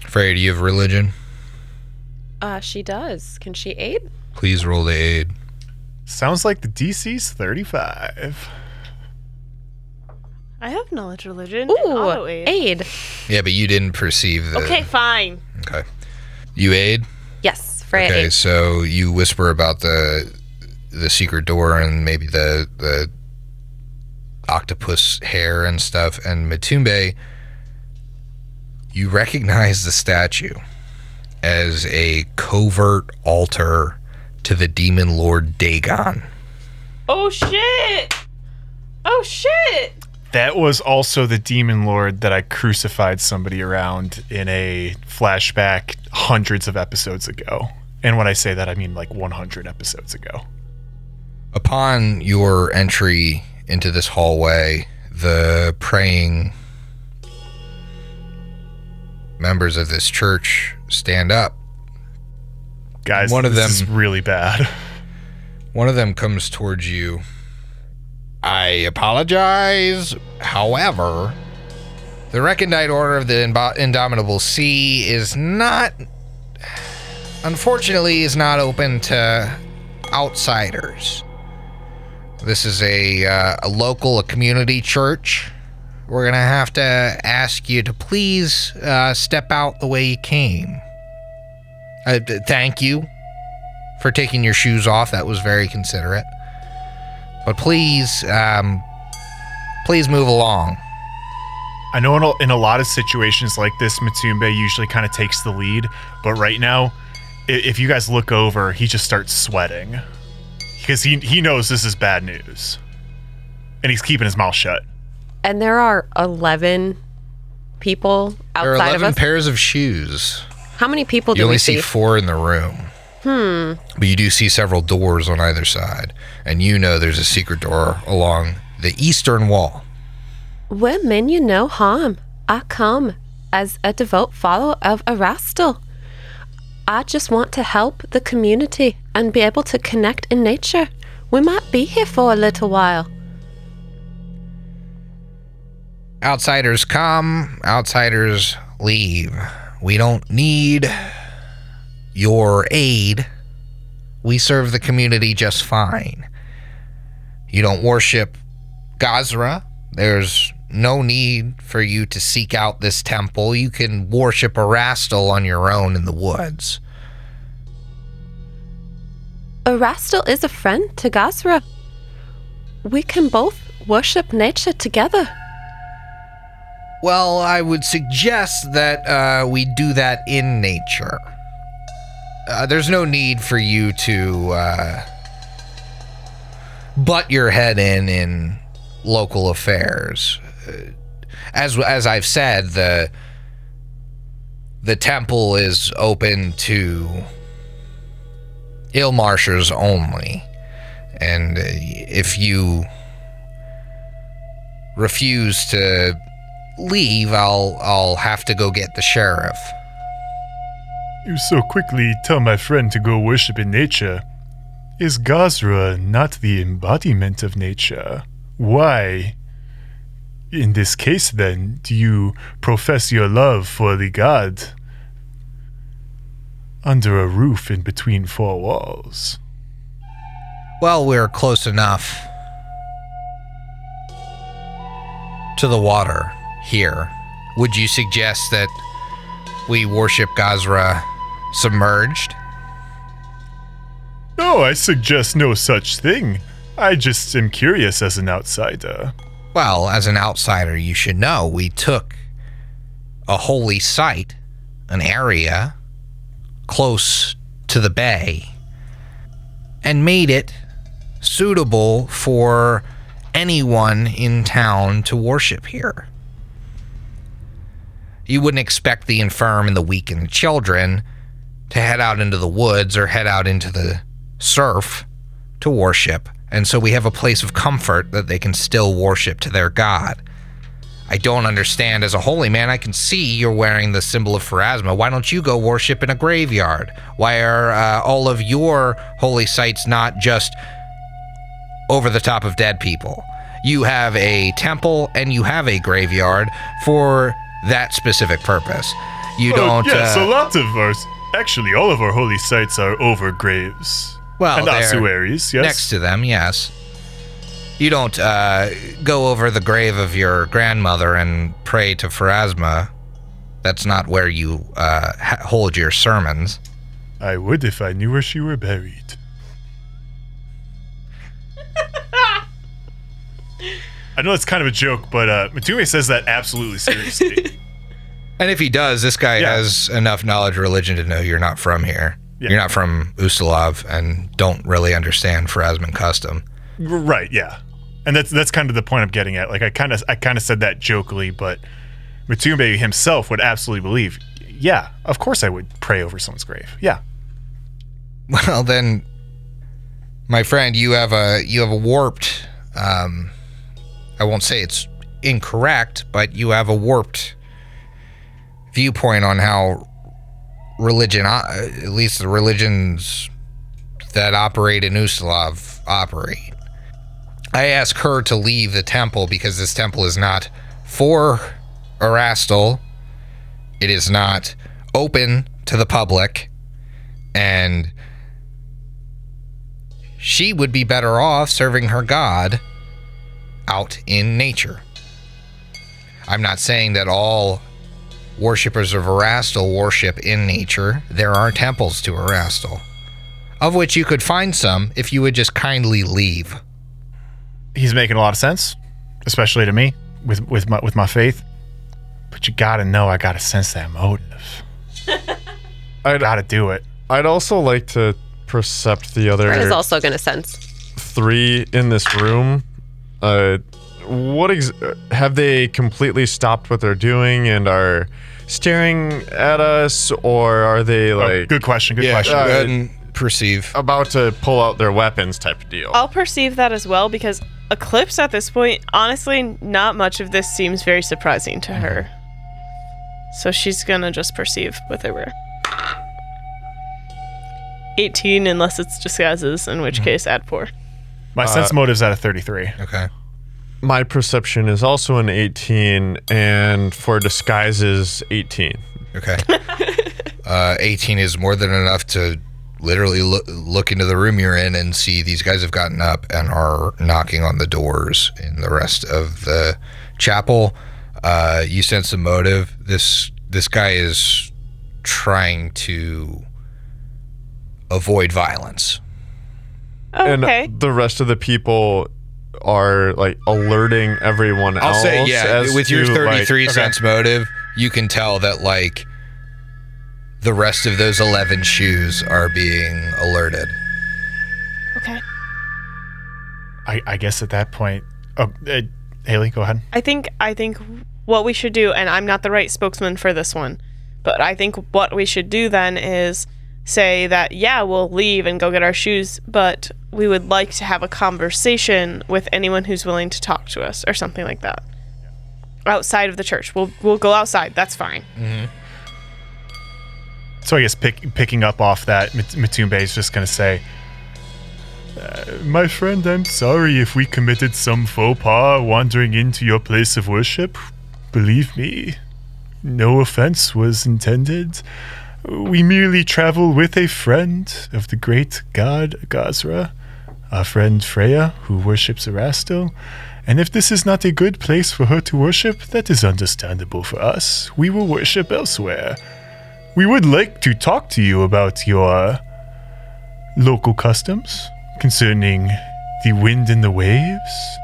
Freya, do you have religion? Uh, she does. Can she aid? Please roll the aid. Sounds like the DC's 35. I have knowledge religion. and auto Ooh, aid. aid. Yeah, but you didn't perceive the. Okay, fine. Okay. You aid? Yes, Freya Okay, aid. so you whisper about the the secret door and maybe the the octopus hair and stuff and Matumbe you recognize the statue as a covert altar to the demon lord Dagon. Oh shit! Oh shit! That was also the demon lord that I crucified somebody around in a flashback hundreds of episodes ago. And when I say that, I mean like 100 episodes ago. Upon your entry into this hallway, the praying members of this church stand up. Guys, One of them- is really bad. One of them comes towards you. I apologize. However, the recondite order of the Indomitable Sea is not, unfortunately, is not open to outsiders. This is a, uh, a local, a community church. We're going to have to ask you to please uh, step out the way you came. Uh, th- thank you for taking your shoes off. That was very considerate. But please, um, please move along. I know in a, in a lot of situations like this, Matumbe usually kind of takes the lead, but right now, if you guys look over, he just starts sweating because he he knows this is bad news, and he's keeping his mouth shut. And there are 11 people outside of him. There are outside of 11 us. pairs of shoes. How many people do You only see see? four in the room. Hmm. But you do see several doors on either side. And you know there's a secret door along the eastern wall. We mean you no harm. I come as a devout follower of Erastil. I just want to help the community and be able to connect in nature. We might be here for a little while. Outsiders come, outsiders leave. We don't need your aid. We serve the community just fine. You don't worship Gozreh. There's no need for you to seek out this temple. You can worship Erastil on your own in the woods. Erastil is a friend to Gozreh. We can both worship nature together. Well, I would suggest that uh, we do that in nature. Uh, there's no need for you to uh, butt your head in in local affairs. Uh, as as I've said, the the temple is open to Illmarshers only, and uh, if you refuse to leave, I'll I'll have to go get the sheriff. You so quickly tell my friend to go worship in nature. Is Gozreh not the embodiment of nature? Why, in this case, then, do you profess your love for the god under a roof in between four walls? Well, we're close enough to the water here. Would you suggest that we worship Gozreh submerged? No, I suggest no such thing. I just am curious as an outsider. Well, as an outsider, you should know we took a holy site, an area close to the bay, and made it suitable for anyone in town to worship here. You wouldn't expect the infirm and the weak and the children to head out into the woods or head out into the surf to worship, and so we have a place of comfort that they can still worship to their God. I don't understand. As a holy man, I can see you're wearing the symbol of Pharasma. Why don't you go worship in a graveyard? Why are uh, all of your holy sites not just over the top of dead people? You have a temple and you have a graveyard for that specific purpose. You Well, don't. yes, uh, a lot of our. Actually, all of our holy sites are over graves. Well, and ossuaries, yes. next to them, yes. You don't uh, go over the grave of your grandmother and pray to Pharasma. That's not where you uh, ha- hold your sermons. I would if I knew where she were buried. I know it's kind of a joke, but uh, Matumbe says that absolutely seriously. And if he does, this guy Yeah. has enough knowledge of religion to know you're not from here. Yeah. You're not from Ustalav and don't really understand Pharasman custom. right? Yeah, and that's that's kind of the point I'm getting at. Like I kind of I kind of said that jokingly, but Matumbe himself would absolutely believe. Yeah, of course I would pray over someone's grave. Yeah, Well, then, my friend, you have a you have a warped. Um, I won't say it's incorrect, but you have a warped viewpoint on how religion, uh, at least the religions that operate in Ustalav, operate. I ask her to leave the temple because this temple is not for Erastil. It is not open to the public, and she would be better off serving her God out in nature. I'm not saying that all worshippers of Erastil worship in nature. There are temples to Erastil, of which you could find some if you would just kindly leave. he's making a lot of sense, especially to me with with my with my faith. But you gotta know, I gotta sense that motive. I'd, Gotta do it. I'd also like to percept the other Fred is also going to sense. three in this room. Uh, what ex- have they completely stopped what they're doing and are staring at us, or are they Oh, like good question. Good Yeah, question. go uh, ahead and perceive. about to pull out their weapons type of deal? I'll perceive that as well because Eclipse at this point, honestly, not much of this seems very surprising to her. So she's gonna just perceive with her. 18 unless it's disguises, in which case add 4. My sense motive's out of thirty-three. Okay. My perception is also an 18, and for disguises, 18. Okay. uh, 18 is more than enough to literally look, look into the room you're in and see these guys have gotten up and are knocking on the doors in the rest of the chapel. Uh, you sense a motive. This this guy is trying to avoid violence. Okay. And the rest of the people are like alerting everyone I'll else. say, yeah, as with your to, 33 like, cents motive, you can tell that like the rest of those 11 shoes are being alerted. okay. I, I guess at that point. Oh, uh, Haley, go ahead. I think I think what we should do, and I'm not the right spokesman for this one, but I think what we should do then is say that yeah, we'll leave and go get our shoes, but we would like to have a conversation with anyone who's willing to talk to us or something like that. Outside of the church, we'll we'll go outside. That's fine. So I guess pick, picking up off that, Mat- Matumbe is just going to say, Uh, my friend, I'm sorry if we committed some faux pas wandering into your place of worship. Believe me, no offense was intended. We merely travel with a friend of the great god Gozreh, our friend Freya, who worships Erastil. And if this is not a good place for her to worship, that is understandable for us. We will worship elsewhere. We would like to talk to you about your local customs concerning the wind and the waves,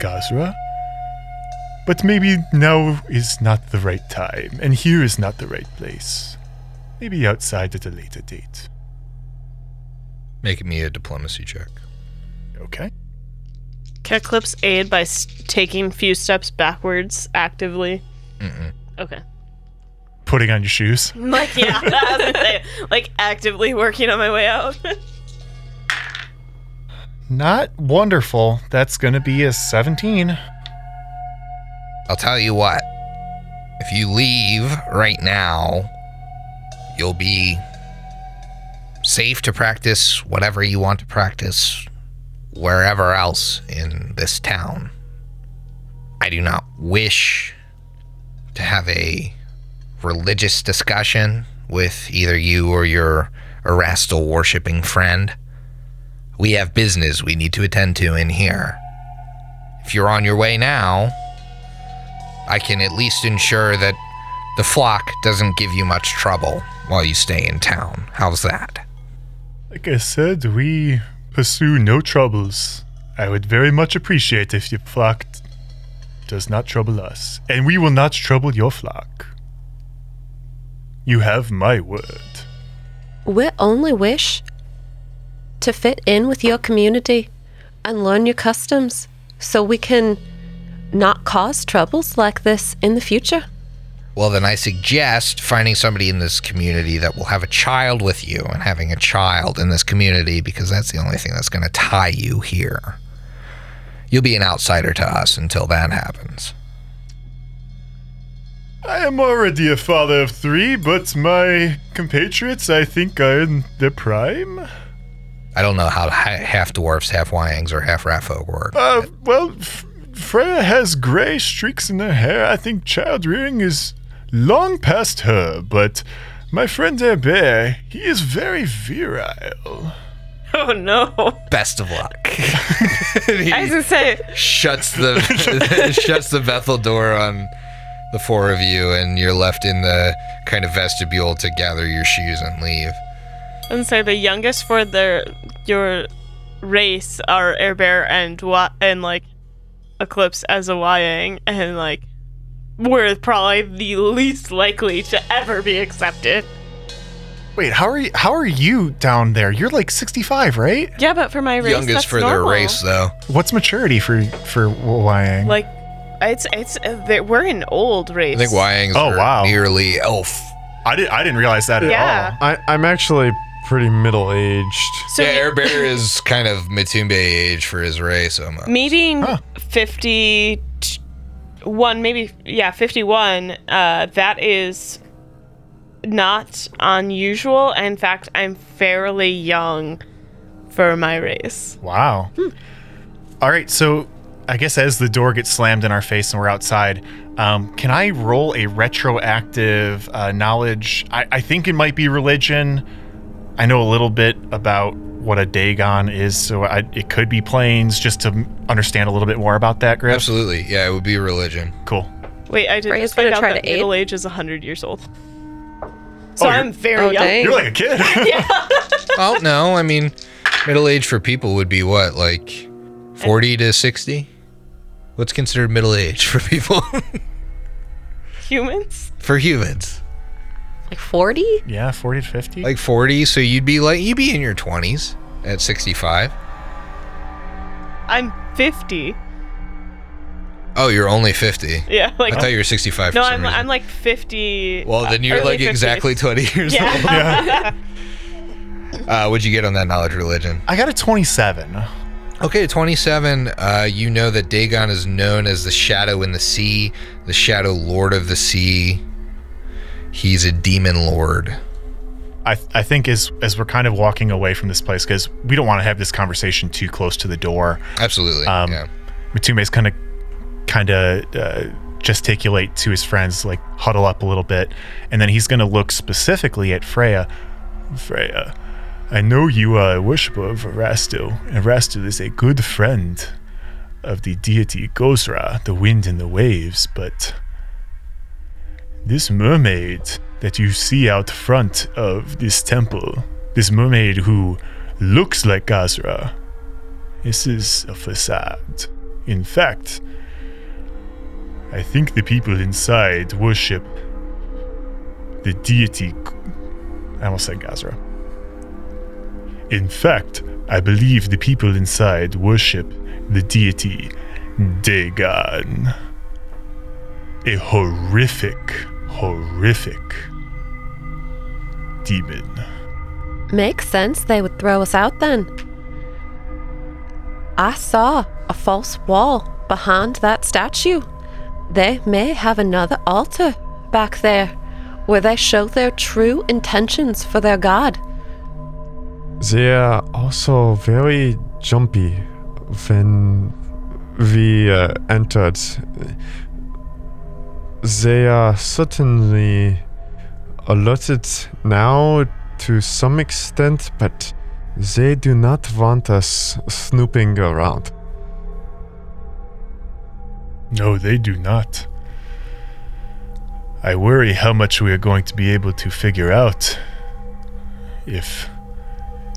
Gozreh. But maybe now is not the right time, and here is not the right place. Maybe outside at a later date. Making me a diplomacy check. Okay. Can Eclipse aid by s- taking a few steps backwards actively? Mm-mm. Okay. Putting on your shoes. Like, yeah, I was gonna say, like actively working on my way out. Not wonderful. That's going to be a 17. I'll tell you what. If you leave right now, you'll be safe to practice whatever you want to practice wherever else in this town. I do not wish to have a religious discussion with either you or your Erastil worshipping friend. We have business we need to attend to in here. If you're on your way now, I can at least ensure that the flock doesn't give you much trouble while you stay in town. How's that? Like I said, we pursue no troubles. I would very much appreciate if your flock d- does not trouble us, and we will not trouble your flock. You have my word. We only wish to fit in with your community and learn your customs so we can not cause troubles like this in the future. Well, then I suggest finding somebody in this community that will have a child with you and having a child in this community because that's the only thing that's going to tie you here. You'll be an outsider to us until that happens. I am already a father of three, but my compatriots, I think, are in their prime. I don't know how half dwarfs, half Wayangs, or half rat folk work. Uh, well, F- Freya has gray streaks in her hair. I think child rearing is long past her, but my friend Herbert, he is very virile. oh no! Best of luck. I was gonna say, shuts the shuts the Bethel door on the four of you, and you're left in the kind of vestibule to gather your shoes and leave. I was gonna say the youngest for their your race are Air Bear and Wa- and like Eclipse as a Wayang, and like we're probably the least likely to ever be accepted. Wait, how are you how are you down there? You're like 65, right? Yeah, but for my race, Youngest that's for normal. their race, though. What's maturity for for Wayang? Like, it's it's uh, we're an old race. I think Wayangs Oh, wow. nearly elf. I didn't I didn't realize that at all. I, I'm actually pretty middle aged. So yeah, Air Bear is kind of Matumbe age for his race almost. me being Huh. 51 maybe yeah 51 uh that is not unusual in fact i'm fairly young for my race Wow. All right, so I guess as the door gets slammed in our face and we're outside, um, can I roll a retroactive uh, knowledge? I, I think it might be religion. I know a little bit about what a Dagon is, so I, it could be planes, just to understand a little bit more about that, Griff. Absolutely, yeah, it would be a religion. Cool. wait i did Freya's just find gonna out try that to aid? middle age is 100 years old oh, so Oh, i'm very Oh, young dang. You're like a kid. Oh no, I mean, middle age for people would be what, like forty to sixty? What's considered middle age for people? humans for humans, Like 40? yeah, 40 to 50. like forty. So you'd be like you'd be in your twenties at sixty-five. i'm 50 Oh, you're only fifty. yeah like I thought you were sixty-five. no for some i'm, reason. I'm like 50 Well, then you're early like exactly 20 years old. yeah, Uh, what'd you get on that knowledge religion? I got a 27. Okay, 27. Uh, you know that Dagon is known as the Shadow in the Sea, the Shadow Lord of the Sea. He's a demon lord. I, I think as as we're kind of walking away from this place because we don't want to have this conversation too close to the door. Absolutely. Um, yeah. Matumbe's kind of kind of uh, gesticulate to his friends, like huddle up a little bit, and then he's going to look specifically at Freya. Freya, I know you are a worshiper of Erastil, and Erastil is a good friend of the deity Gozreh, the wind and the waves, but this mermaid that you see out front of this temple, this mermaid who looks like Gozreh, this is a facade. In fact, I think the people inside worship the deity. I almost said Gozreh. In fact, I believe the people inside worship the deity Dagon. A horrific, horrific demon. Makes sense they would throw us out then. I saw a false wall behind that statue. They may have another altar back there where they show their true intentions for their god. They are also very jumpy when we uh, entered. They are certainly alerted now to some extent, but they do not want us snooping around. No, they do not. I worry how much we are going to be able to figure out if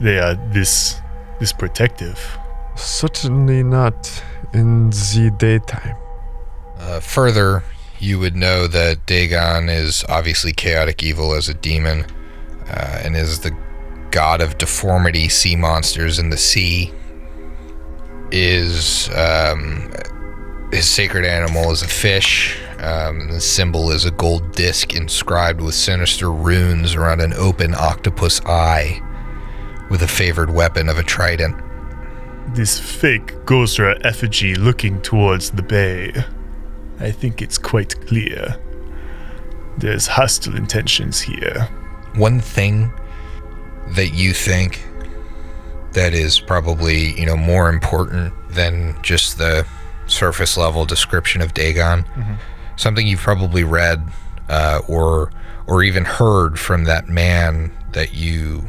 they are this this protective. Certainly not in the daytime. Uh, further, you would know that Dagon is obviously chaotic evil as a demon uh, and is the god of deformity, sea monsters, and the sea. Is um, his sacred animal is a fish. Um, the symbol is a gold disc inscribed with sinister runes around an open octopus eye, with a favored weapon of a trident. This fake Gozreh effigy looking towards the bay. I think it's quite clear. There's hostile intentions here. one thing that you think that is probably you know more important than just the surface level description of Dagon something you've probably read uh, or or even heard from that man that you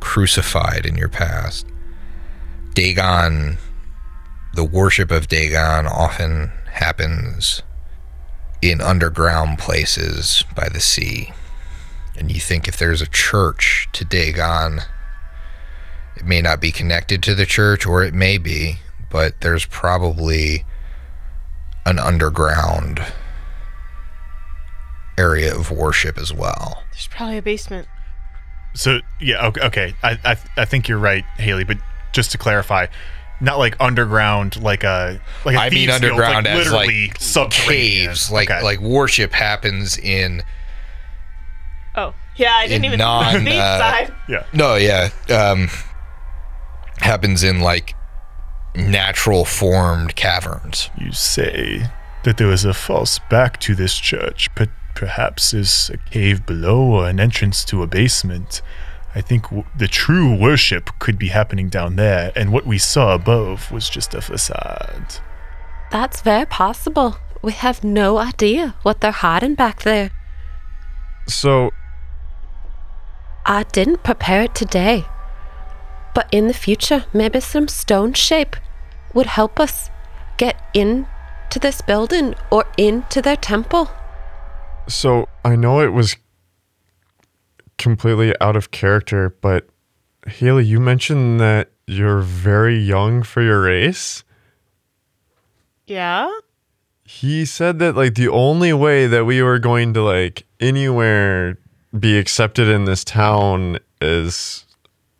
crucified in your past Dagon the worship of Dagon often happens in underground places by the sea and you think if there's a church to Dagon, it may not be connected to the church, or it may be, but there's probably an underground area of worship as well. There's probably a basement. So yeah, okay, okay. I, I I think you're right, Haley. But just to clarify, not like underground, like a like a I mean thieves' guild, underground like as literally like subterranean. caves, like Okay. like worship happens in Oh, yeah, I didn't even non, think the uh, yeah. no yeah um happens in like natural formed caverns. You say that there was a false back to this church, but perhaps there's a cave below or an entrance to a basement. I think w- the true worship could be happening down there, and what we saw above was just a facade. That's very possible. We have no idea what they're hiding back there. So, I didn't prepare it today. But in the future, maybe some stone shape would help us get into this building or into their temple. so I know it was completely out of character, but Haley, you mentioned that you're very young for your race. Yeah? He said that like the only way that we were going to like anywhere be accepted in this town is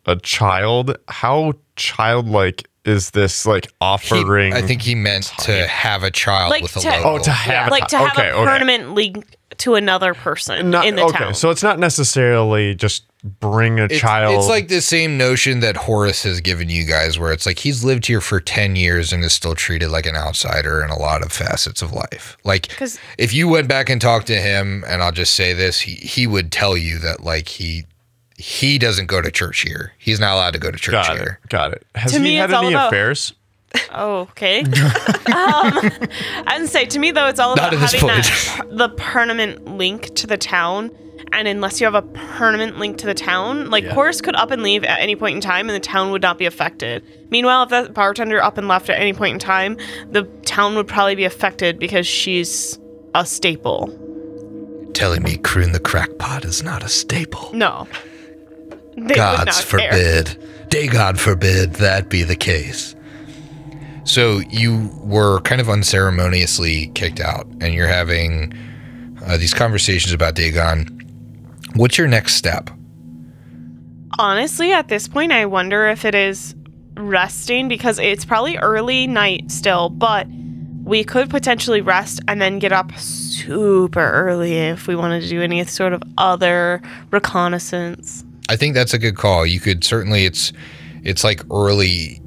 a child. How childlike is this like He- offering? I think he meant to have a child Like with a to- logo. Oh, to have like to have okay, a okay. Permanent link to another person Not, in the okay, town. so it's not necessarily just bring a It's, child. it's like the same notion that Horace has given you guys, where it's like he's lived here for 10 years and is still treated like an outsider in a lot of facets of life. Like, 'Cause- if you went back and talked to him, and I'll just say this, he, he would tell you that, like, he he doesn't go to church here. He's not allowed to go to church Got here. it. Got it. Has To he me, had it's all any about- affairs? Oh, okay. um, I would say to me though, it's all Not about at this having that the permanent link to the town. And unless you have a permanent link to the town, like Horace could up and leave at any point in time, and the town would not be affected. Meanwhile, if that bartender up and left at any point in time, the town would probably be affected because she's a staple. Telling me Kroon the Crackpot is not a staple. No, they would Gods not care. forbid. Day God forbid that be the case. So you were kind of unceremoniously kicked out, and you're having uh, these conversations about Dagon. What's your next step? Honestly, at this point, I wonder if it is resting because it's probably early night still, but we could potentially rest and then get up super early if we wanted to do any sort of other reconnaissance. I think that's a good call. You could certainly it's it's like early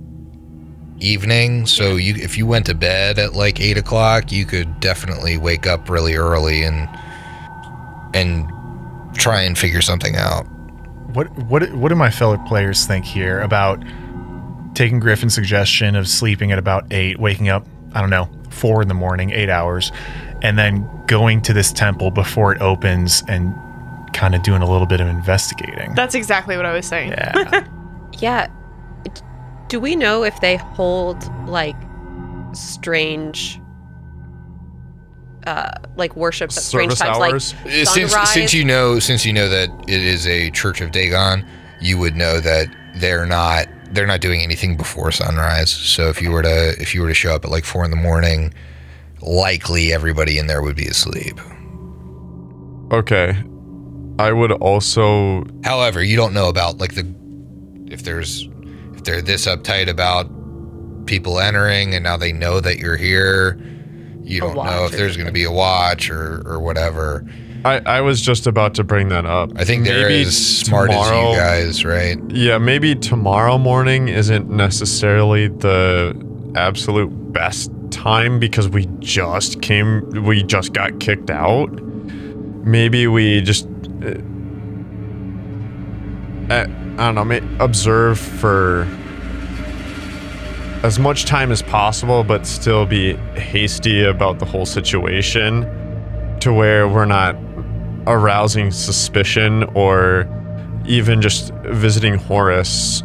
evening, so you if you went to bed at like eight o'clock, you could definitely wake up really early and and try and figure something out. What what what do my fellow players think here about taking Griffin's suggestion of sleeping at about eight, waking up, I don't know, four in the morning, eight hours, and then going to this temple before it opens and kind of doing a little bit of investigating. That's exactly what I was saying. Yeah. Yeah. D- Do we know if they hold like strange uh like worship at strange times hours? like Uh, Since sunrise? since you know since you know that it is a Church of Dagon, you would know that they're not they're not doing anything before sunrise. So if you were to if you were to show up at like four in the morning, likely everybody in there would be asleep. Okay. I would also However, you don't know about like the if there's if they're this uptight about people entering and now they know that you're here. You don't know if there's going to be a watch or or whatever. I, I was just about to bring that up. I think they're Maybe as smart as you guys, right? Yeah, maybe tomorrow morning isn't necessarily the absolute best time because we just came, we just got kicked out. Maybe we just, uh, I don't know, observe for as much time as possible, but still be hasty about the whole situation to where we're not arousing suspicion or even just visiting Horace.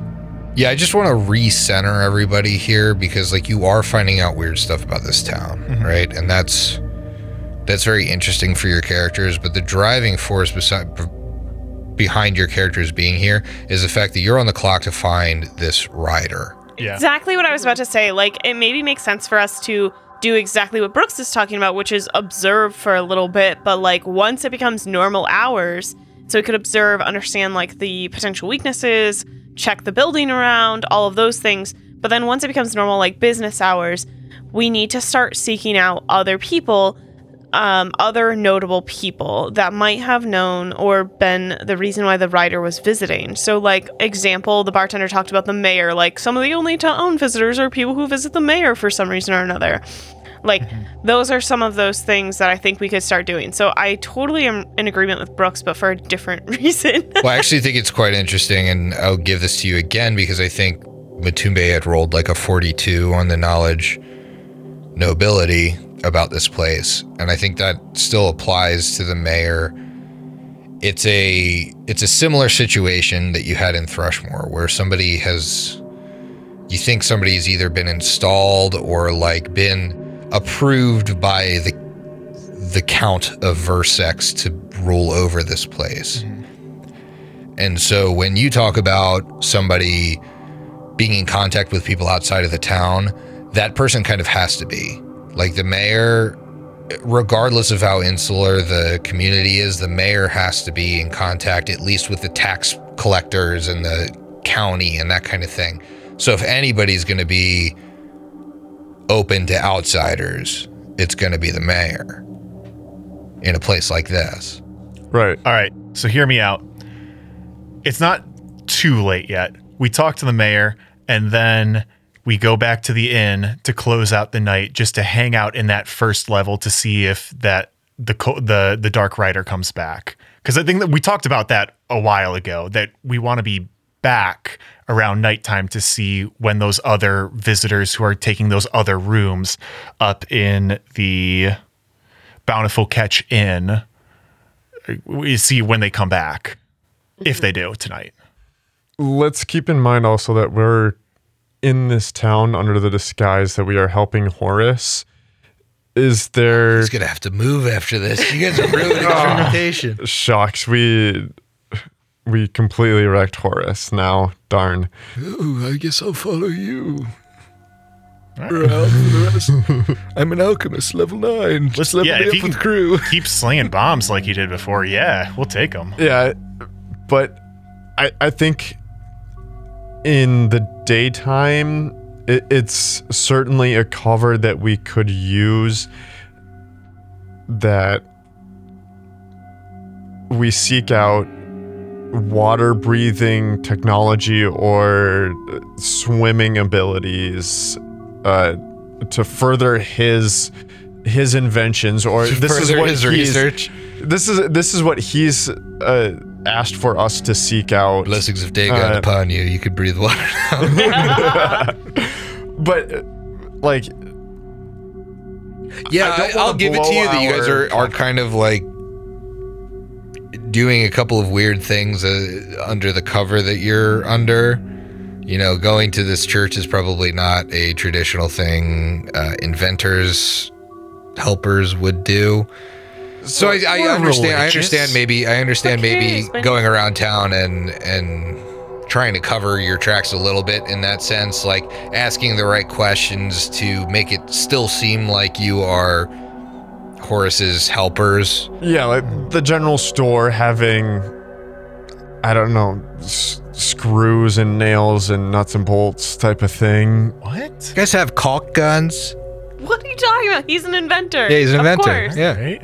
Yeah, I just want to recenter everybody here because like you are finding out weird stuff about this town, right? And that's that's very interesting for your characters, but the driving force beside b- behind your characters being here is the fact that you're on the clock to find this rider. yeah. Exactly what I was about to say. Like, it maybe makes sense for us to do exactly what Brooks is talking about, which is observe for a little bit. But, like, once it becomes normal hours, so we could observe, understand, like, the potential weaknesses, check the building around, all of those things. But then once it becomes normal, like business hours, we need to start seeking out other people um, other notable people that might have known or been the reason why the rider was visiting. So, like, example, the bartender talked about the mayor. Like, some of the only town visitors are people who visit the mayor for some reason or another. Like, those are some of those things that I think we could start doing. So, I totally am in agreement with Brooks, but for a different reason. Well, I actually think it's quite interesting, and I'll give this to you again because I think Matumbe had rolled like a 42 on the knowledge nobility about this place, and I think that still applies to the mayor. It's a it's a similar situation that you had in Thrushmore, where somebody has you think somebody's either been installed or like been approved by the the count of Versex to rule over this place. Mm-hmm. And so when you talk about somebody being in contact with people outside of the town, that person kind of has to be. Like the mayor, regardless of how insular the community is, the mayor has to be in contact at least with the tax collectors and the county and that kind of thing. So if anybody's going to be open to outsiders, it's going to be the mayor in a place like this. Right. All right. So hear me out. It's not too late yet. We talk to the mayor and then we go back to the inn to close out the night just to hang out in that first level to see if that the the the dark rider comes back. Cuz I think that we talked about that a while ago that we want to be back around nighttime to see when those other visitors who are taking those other rooms up in the Bountiful Catch Inn. We see when they come back, if they mm-hmm. do tonight. Let's keep in mind also that we're in this town under the disguise that we are helping Horace. Is there He's gonna have to move after this. You guys are ruining his reputation. shocks? We we completely wrecked Horace now. Darn. Ooh, I guess I'll follow you. We're out for the rest. I'm an alchemist, level nine. Just level yeah, me if up you with crew. Keep slinging bombs like you did before. Yeah, we'll take them. Yeah, but I I think in the daytime it, it's certainly a cover that we could use that we seek out water breathing technology or swimming abilities uh, to further his his inventions or this is what his research. this is this is what he's uh, asked for us to seek out. Blessings of Dagon Uh, upon you. You could breathe water now. But like, Yeah, I I'll give it to you that you guys are, are kind of like doing a couple of weird things uh, under the cover that you're under. You know, going to this church is probably not a traditional thing uh, inventors, helpers would do. So I, I We're understand. I understand. Maybe I understand. Who Maybe cares, going around town and and trying to cover your tracks a little bit in that sense, like asking the right questions to make it still seem like you are Horace's helpers. yeah, like the general store having, I don't know, s- screws and nails and nuts and bolts type of thing. What? You guys have caulk guns. What are you talking about? He's an inventor. Yeah, he's an Of inventor. course. Yeah. Right?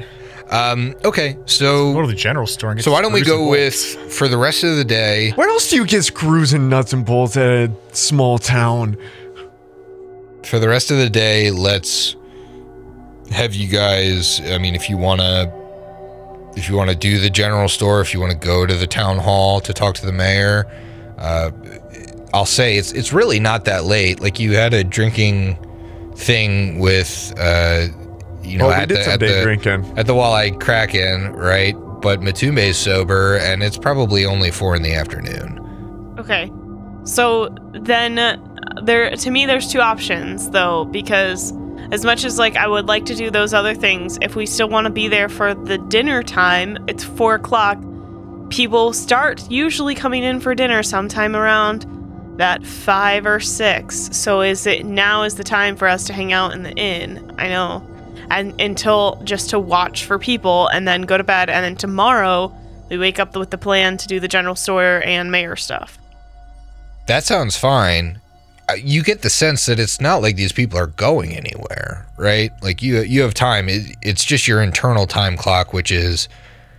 Um. Okay. So go So to the general store and get so why don't we screws and go with for the rest of the day? Where else do you get screws and nuts and bolts at a small town? for the rest of the day, let's have you guys. I mean, if you want to, if you want to do the general store, if you want to go to the town hall to talk to the mayor, uh, I'll say it's it's really not that late. Like you had a drinking thing with, uh, you know, oh, we at did the some at day the drinking. at the Walleye Kraken, right? But Matumbe's sober, and it's probably only four in the afternoon. Okay. So then uh, there to me there's two options though because as much as like I would like to do those other things, if we still want to be there for the dinner time, it's four o'clock. People start usually coming in for dinner sometime around that five or six. So is it now is the time for us to hang out in the inn? I know. And until just to watch for people and then go to bed and then tomorrow we wake up with the plan to do the general store and mayor stuff. That sounds fine. Uh, You get the sense that it's not like these people are going anywhere, right? Like you you have time. It, it's just your internal time clock, which is,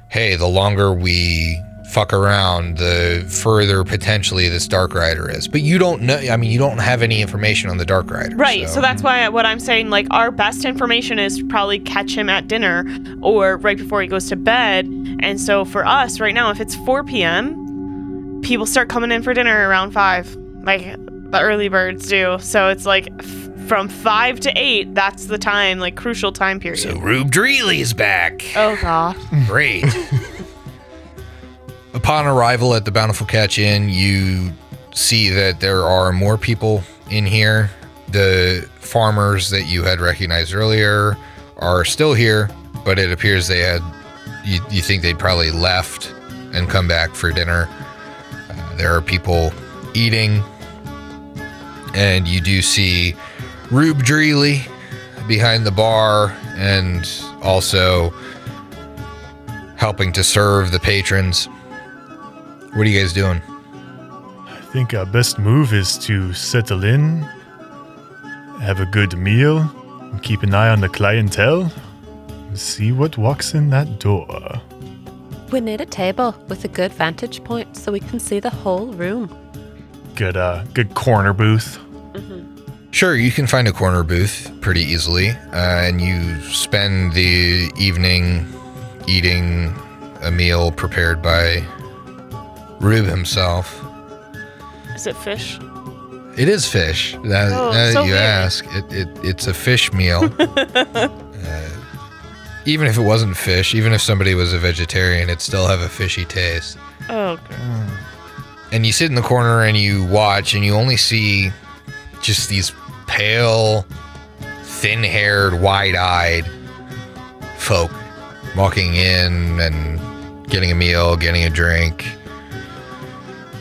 hey, the longer we fuck around, the further potentially this Dark Rider is. But you don't know. I mean, you don't have any information on the Dark Rider, Right. So. that's why what I'm saying, like, our best information is to probably catch him at dinner or right before he goes to bed. And so for us right now, if it's 4 p.m., people start coming in for dinner around 5, like the early birds do. So it's like f- from 5 to 8, that's the time, like, crucial time period. So Rube Dreeley's back. oh, God. Great. Upon arrival at the Bountiful Catch Inn, you see that there are more people in here. The farmers that you had recognized earlier are still here, but it appears they had. You, you think they'd probably left and come back for dinner. Uh, there are people eating, and you do see Rube Dreeley behind the bar and also helping to serve the patrons. What are you guys doing? I think our best move is to settle in, have a good meal, and keep an eye on the clientele, and see what walks in that door. We need a table with a good vantage point so we can see the whole room. good uh good corner booth. Sure, you can find a corner booth pretty easily, uh, and you spend the evening eating a meal prepared by Rube himself. Is it fish? It is fish. Now, Oh, that so you weird. ask, it, it it's a fish meal. uh, even if it wasn't fish, even if somebody was a vegetarian, it'd still have a fishy taste. Oh, okay. And you sit in the corner and you watch, and you only see just these pale, thin-haired, wide-eyed folk walking in and getting a meal, getting a drink,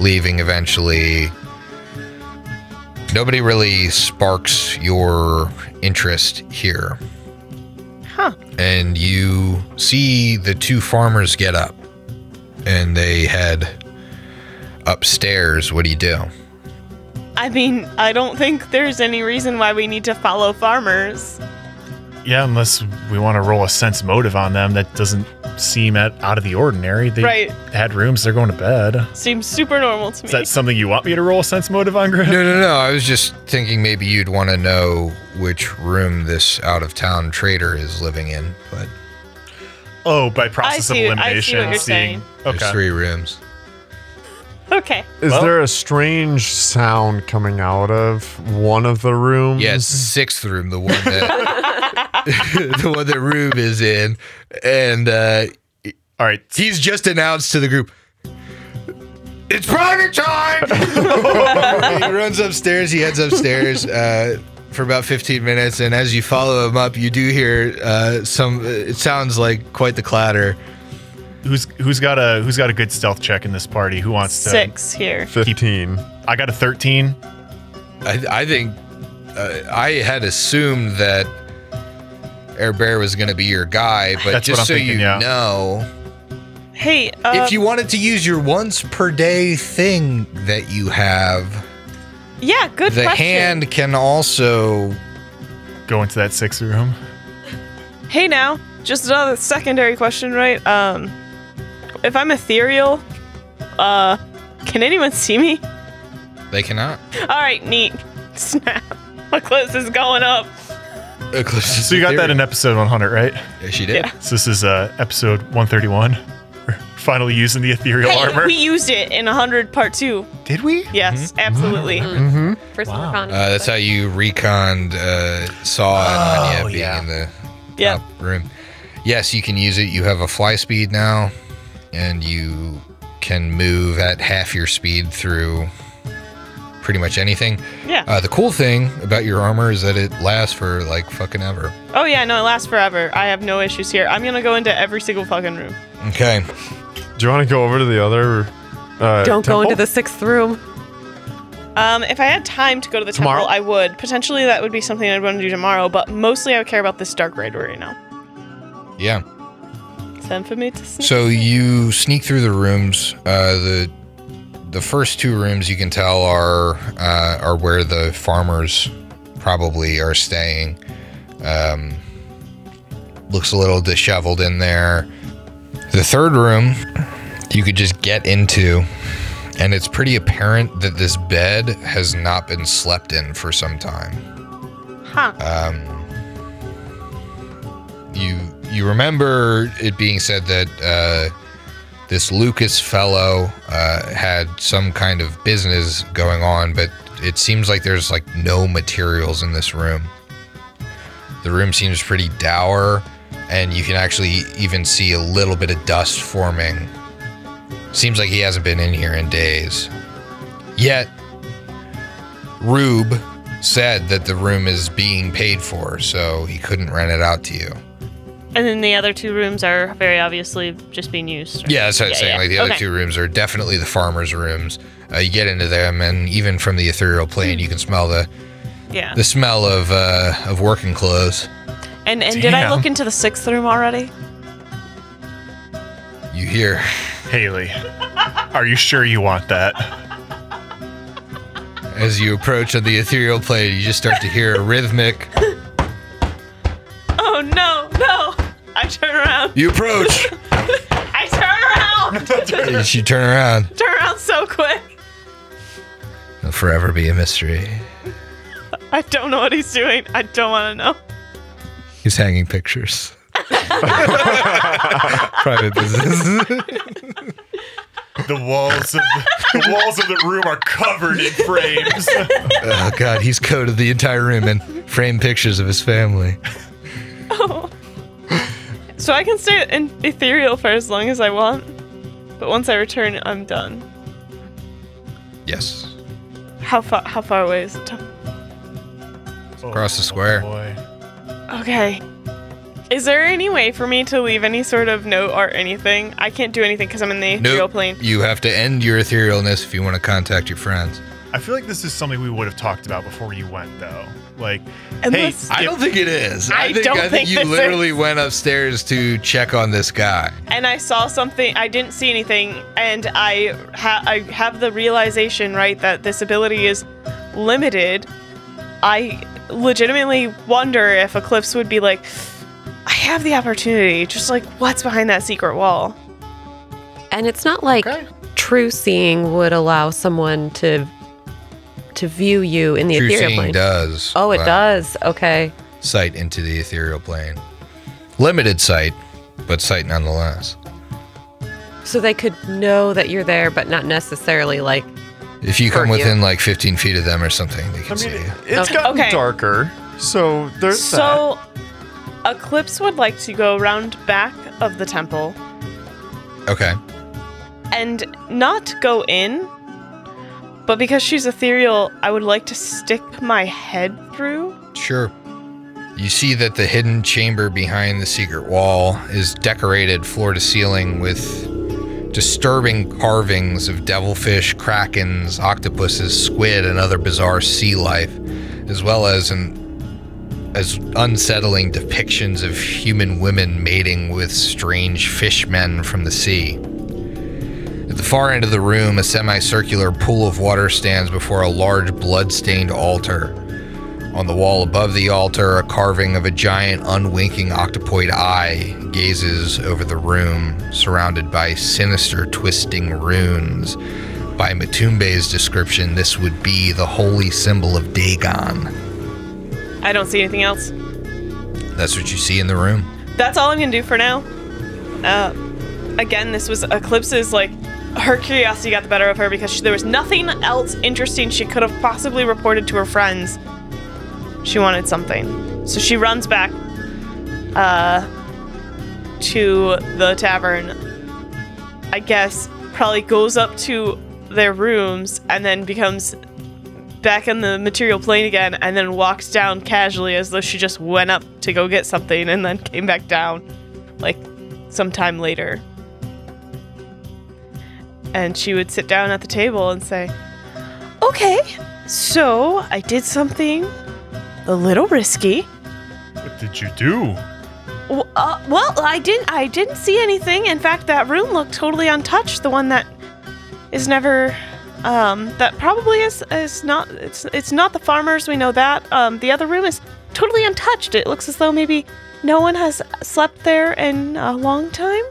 leaving eventually. Nobody really sparks your interest here. Huh. And you see the two farmers get up and they head upstairs. What do you do? I mean, I don't think there's any reason why we need to follow farmers. Yeah, unless we want to roll a sense motive on them that doesn't seem at, out of the ordinary. They Right. had rooms, they're going to bed. Seems super normal to me. Is that something you want me to roll a sense motive on, Griff? No, no, no. I was just thinking maybe you'd want to know which room this out of town trader is living in, but Oh, by process see- of I see elimination. what you're seeing. there's Okay. three rooms. okay. Is Well- there a strange sound coming out of one of the rooms? Yeah, it's the sixth room, the one that the one that Rube is in, and uh, All right. he's just announced to the group. It's private time. he runs upstairs. He heads upstairs uh, for about 15 minutes, and as you follow him up, you do hear uh, some. It sounds like quite the clatter. Who's who's got a who's got a good stealth check in this party? Who wants to? Six here. 15. I got a 13. I, I think uh, I had assumed that Air Bear was going to be your guy, but That's just so thinking, you yeah. know, Hey, uh, if you wanted to use your once per day thing that you have, yeah, good the question. hand can also. Go into that sixth room. Hey, now, just another secondary question, right? Um, if I'm ethereal, uh, can anyone see me? They cannot. All right, neat. Snap. My clothes is going up. Eclipse So you got that in episode 100, right? Yeah, she did. Yeah. So this is uh, episode 131. We're finally using the ethereal Hey, armor. we used it in 100 part two. Did we? Yes, absolutely. For some Wow. recon. Uh, that's how you reconned uh, Saw and Anya being yeah. in the Yep. top room. Yes, you can use it. You have a fly speed now, and you can move at half your speed through pretty much anything. Yeah. Uh, the cool thing about your armor is that it lasts for like fucking ever. Oh yeah, no, it lasts forever. I have no issues here. I'm gonna go into every single fucking room. Okay. Do you want to go over to the other? Uh, Don't go into the sixth room. Um, if I had time to go to the Tomorrow? temple, I would. Potentially, that would be something I'd want to do tomorrow. But mostly, I would care about this dark raider right now. Yeah. Send for me to sneak. So you sneak through the rooms. Uh, the the first two rooms you can tell are uh, are where the farmers probably are staying. Um, looks a little disheveled in there. The third room you could just get into, and it's pretty apparent that this bed has not been slept in for some time. Huh. Um, you you remember it being said that uh, this Lucas fellow uh, had some kind of business going on, but it seems like there's like no materials in this room. The room seems pretty dour, and you can actually even see a little bit of dust forming. Seems like he hasn't been in here in days. Yet, Rube said that the room is being paid for, so he couldn't rent it out to you. And then the other two rooms are very obviously just being used. Yeah, that's what I'm Yeah, saying. yeah. Like the other Okay. two rooms are definitely the farmers' rooms. Uh, you get into them, and even from the ethereal plane, you can smell the Yeah. the smell of uh, of working clothes. And and did I look into the sixth room already? You hear Haley, are you sure you want that? as you approach on the ethereal plane, you just start to hear a rhythmic. Oh no, no! I turn around. You approach. I turn around. as you turn around, turn around so quick. it'll forever be a mystery. I don't know what he's doing. I don't want to know. He's hanging pictures. Private business. The walls of the, the walls of the room are covered in frames. Oh god, he's coated the entire room in framed pictures of his family. Oh. So I can stay in ethereal for as long as I want, but once I return, I'm done. Yes. How far? How far away is it? Oh, Across the square. Oh boy. Okay. Is there any way for me to leave any sort of note or anything? I can't do anything because I'm in the ethereal Nope. plane. You have to end your etherealness if you want to contact your friends. I feel like this is something we would have talked about before you went, though. Like, Unless- hey, I don't think it is. I think, don't I think think you literally is. went upstairs to check on this guy. and I saw something. I didn't see anything, and I ha- I have the realization right that this ability is limited. I legitimately wonder if Eclipse would be like, I have the opportunity. Just like, what's behind that secret wall? And it's not like true seeing would allow someone to to view you in the True ethereal seeing plane. does. Oh, it allow does. Okay. Sight into the ethereal plane. Limited sight, but sight nonetheless. So they could know that you're there, but not necessarily like. If you come Hurt you. within like 15 feet of them or something, they can I see you. it's Okay. gotten Okay. darker, so there's that. So, Eclipse would like to go around back of the temple Okay. and not go in, but because she's ethereal, I would like to stick my head through. Sure. You see that the hidden chamber behind the secret wall is decorated floor to ceiling with disturbing carvings of devilfish, krakens, octopuses, squid, and other bizarre sea life, as well as an as unsettling depictions of human women mating with strange fishmen from the sea. At the far end of the room, a semicircular pool of water stands before a large blood-stained altar. On the wall above the altar, a carving of a giant unwinking octopoid eye gazes over the room, surrounded by sinister twisting runes. By Matumbe's description, this would be the holy symbol of Dagon. I don't see anything else. That's what you see in the room. That's all I'm gonna do for now. Uh, again, this was Eclipse's like her curiosity got the better of her because she, there was nothing else interesting she could have possibly reported to her friends. She wanted something, so she runs back uh, to the tavern. I guess probably goes up to their rooms and then becomes back in the material plane again and then walks down casually as though she just went up to go get something and then came back down like sometime later. And she would sit down at the table and say, Okay, so I did something a little risky. What did you do? W- Uh, well, I didn't. I didn't see anything. In fact, that room looked totally untouched. The one that is never, um, that probably is is not. It's it's not the farmers. We know that. Um, the other room is totally untouched. It looks as though maybe no one has slept there in a long time.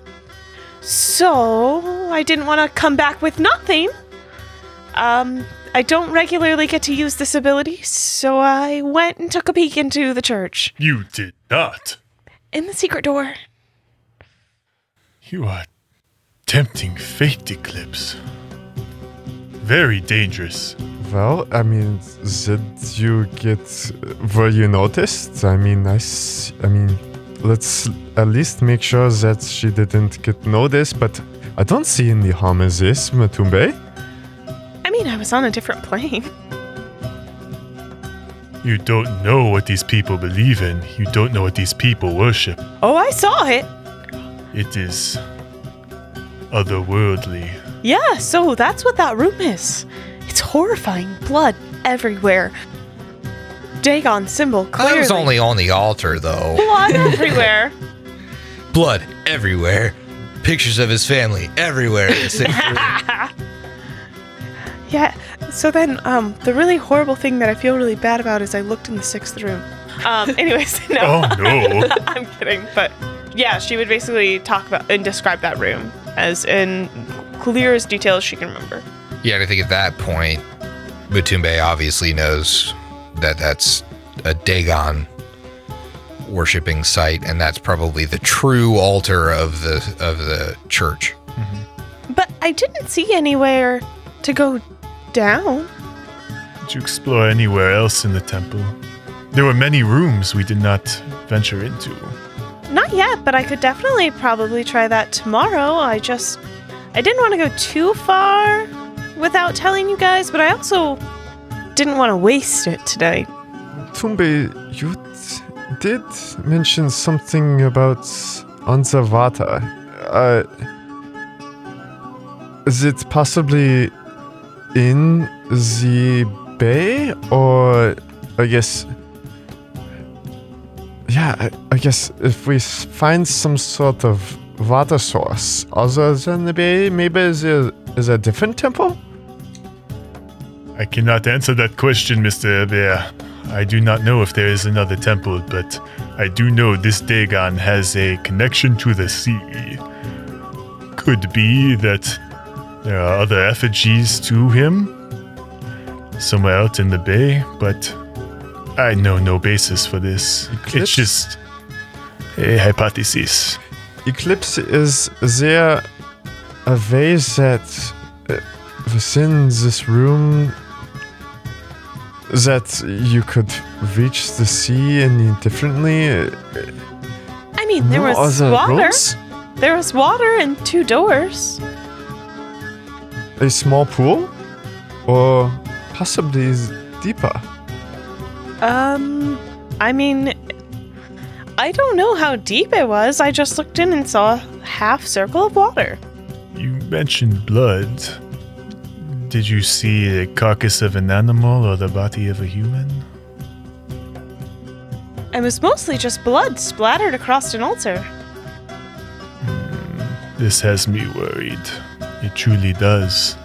So I didn't want to come back with nothing. Um, I don't regularly get to use this ability, so I went and took a peek into the church You did not. in the secret door. You are tempting fate, Eclipse. Very dangerous. Well, I mean, did you get? Were you noticed? I mean, I. I mean, let's at least make sure that she didn't get noticed. But I don't see any harm in this, Matumbe. I mean, I was on a different plane. You don't know what these people believe in. You don't know what these people worship. Oh, I saw it. It is otherworldly. Yeah, so that's what that room is. It's horrifying. Blood everywhere. Dagon symbol clearly. That was only on the altar, though. blood everywhere. Blood everywhere. Pictures of his family everywhere. in the. Yeah. So then, um, the really horrible thing that I feel really bad about is I looked in the sixth room. Um, anyways, no. Oh no. I'm kidding, but yeah, she would basically talk about and describe that room as in clear as detail as she can remember. yeah, and I think at that point, Matumbe obviously knows that that's a Dagon worshipping site, and that's probably the true altar of the of the church. Mm-hmm. But I didn't see anywhere to go down. Did you explore anywhere else in the temple? There were many rooms we did not venture into. Not yet, but I could definitely probably try that tomorrow. I just I didn't want to go too far without telling you guys, but I also didn't want to waste it today. Tumbe, you t- did mention something about Anzavata. Uh, is it possibly in the bay, or I guess? Yeah, I, I guess if we find some sort of water source other than the bay, maybe a is a different temple. I cannot answer that question, Mr. Bear. I do not know if there is another temple, but I do know this Dagon has a connection to the sea. Could be that there are other effigies to him somewhere out in the bay, but I know no basis for this. Eclipse? It's just a hypothesis. Eclipse, is there a way that uh, within this room that you could reach the sea any differently? Uh, I mean, there no was other water. rooms? There was water and two doors. A small pool? Or possibly deeper? Um, I mean, I don't know how deep it was. I just looked in and saw a half circle of water. You mentioned blood. Did you see a carcass of an animal or the body of a human? It was mostly just blood splattered across an altar. This has me worried. It truly does.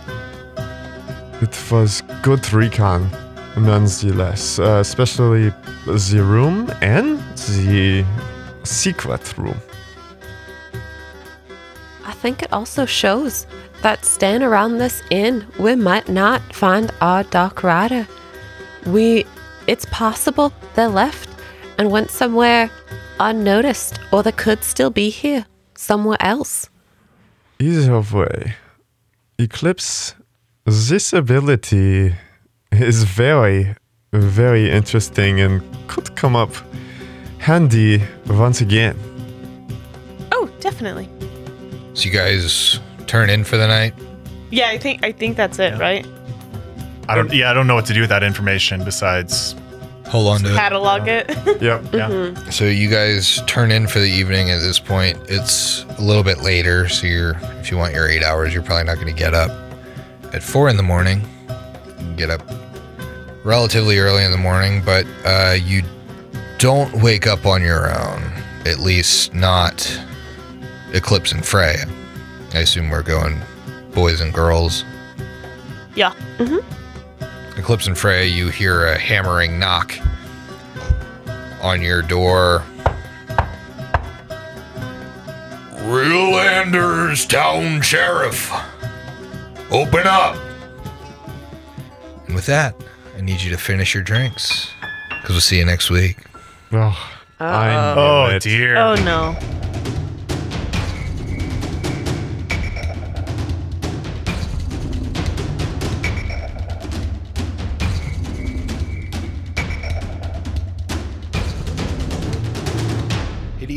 It was good recon, nonetheless, uh, especially the room and the secret room. I think it also shows that staying around this inn, we might not find our Dark Rider. We, it's possible they left and went somewhere unnoticed, or they could still be here, somewhere else. Either way, Eclipse, this ability is very, very interesting and could come up handy once again. Oh, definitely. So you guys turn in for the night. Yeah, I think I think that's it, right? I don't. Yeah, I don't know what to do with that information besides. Hold on to it. Catalog it. Yep. Yeah. So you guys turn in for the evening. At this point, it's a little bit later. So you're, if you want your eight hours, you're probably not going to get up at four in the morning. Get up relatively early in the morning, but uh, you don't wake up on your own. At least not Eclipse and Frey. I assume we're going boys and girls. yeah. Mm-hmm. Eclipse and Freya, you hear a hammering knock on your door. Real Landers Town Sheriff, open up. And with that, I need you to finish your drinks because we'll see you next week. Oh, I knew Oh it. dear. Oh no.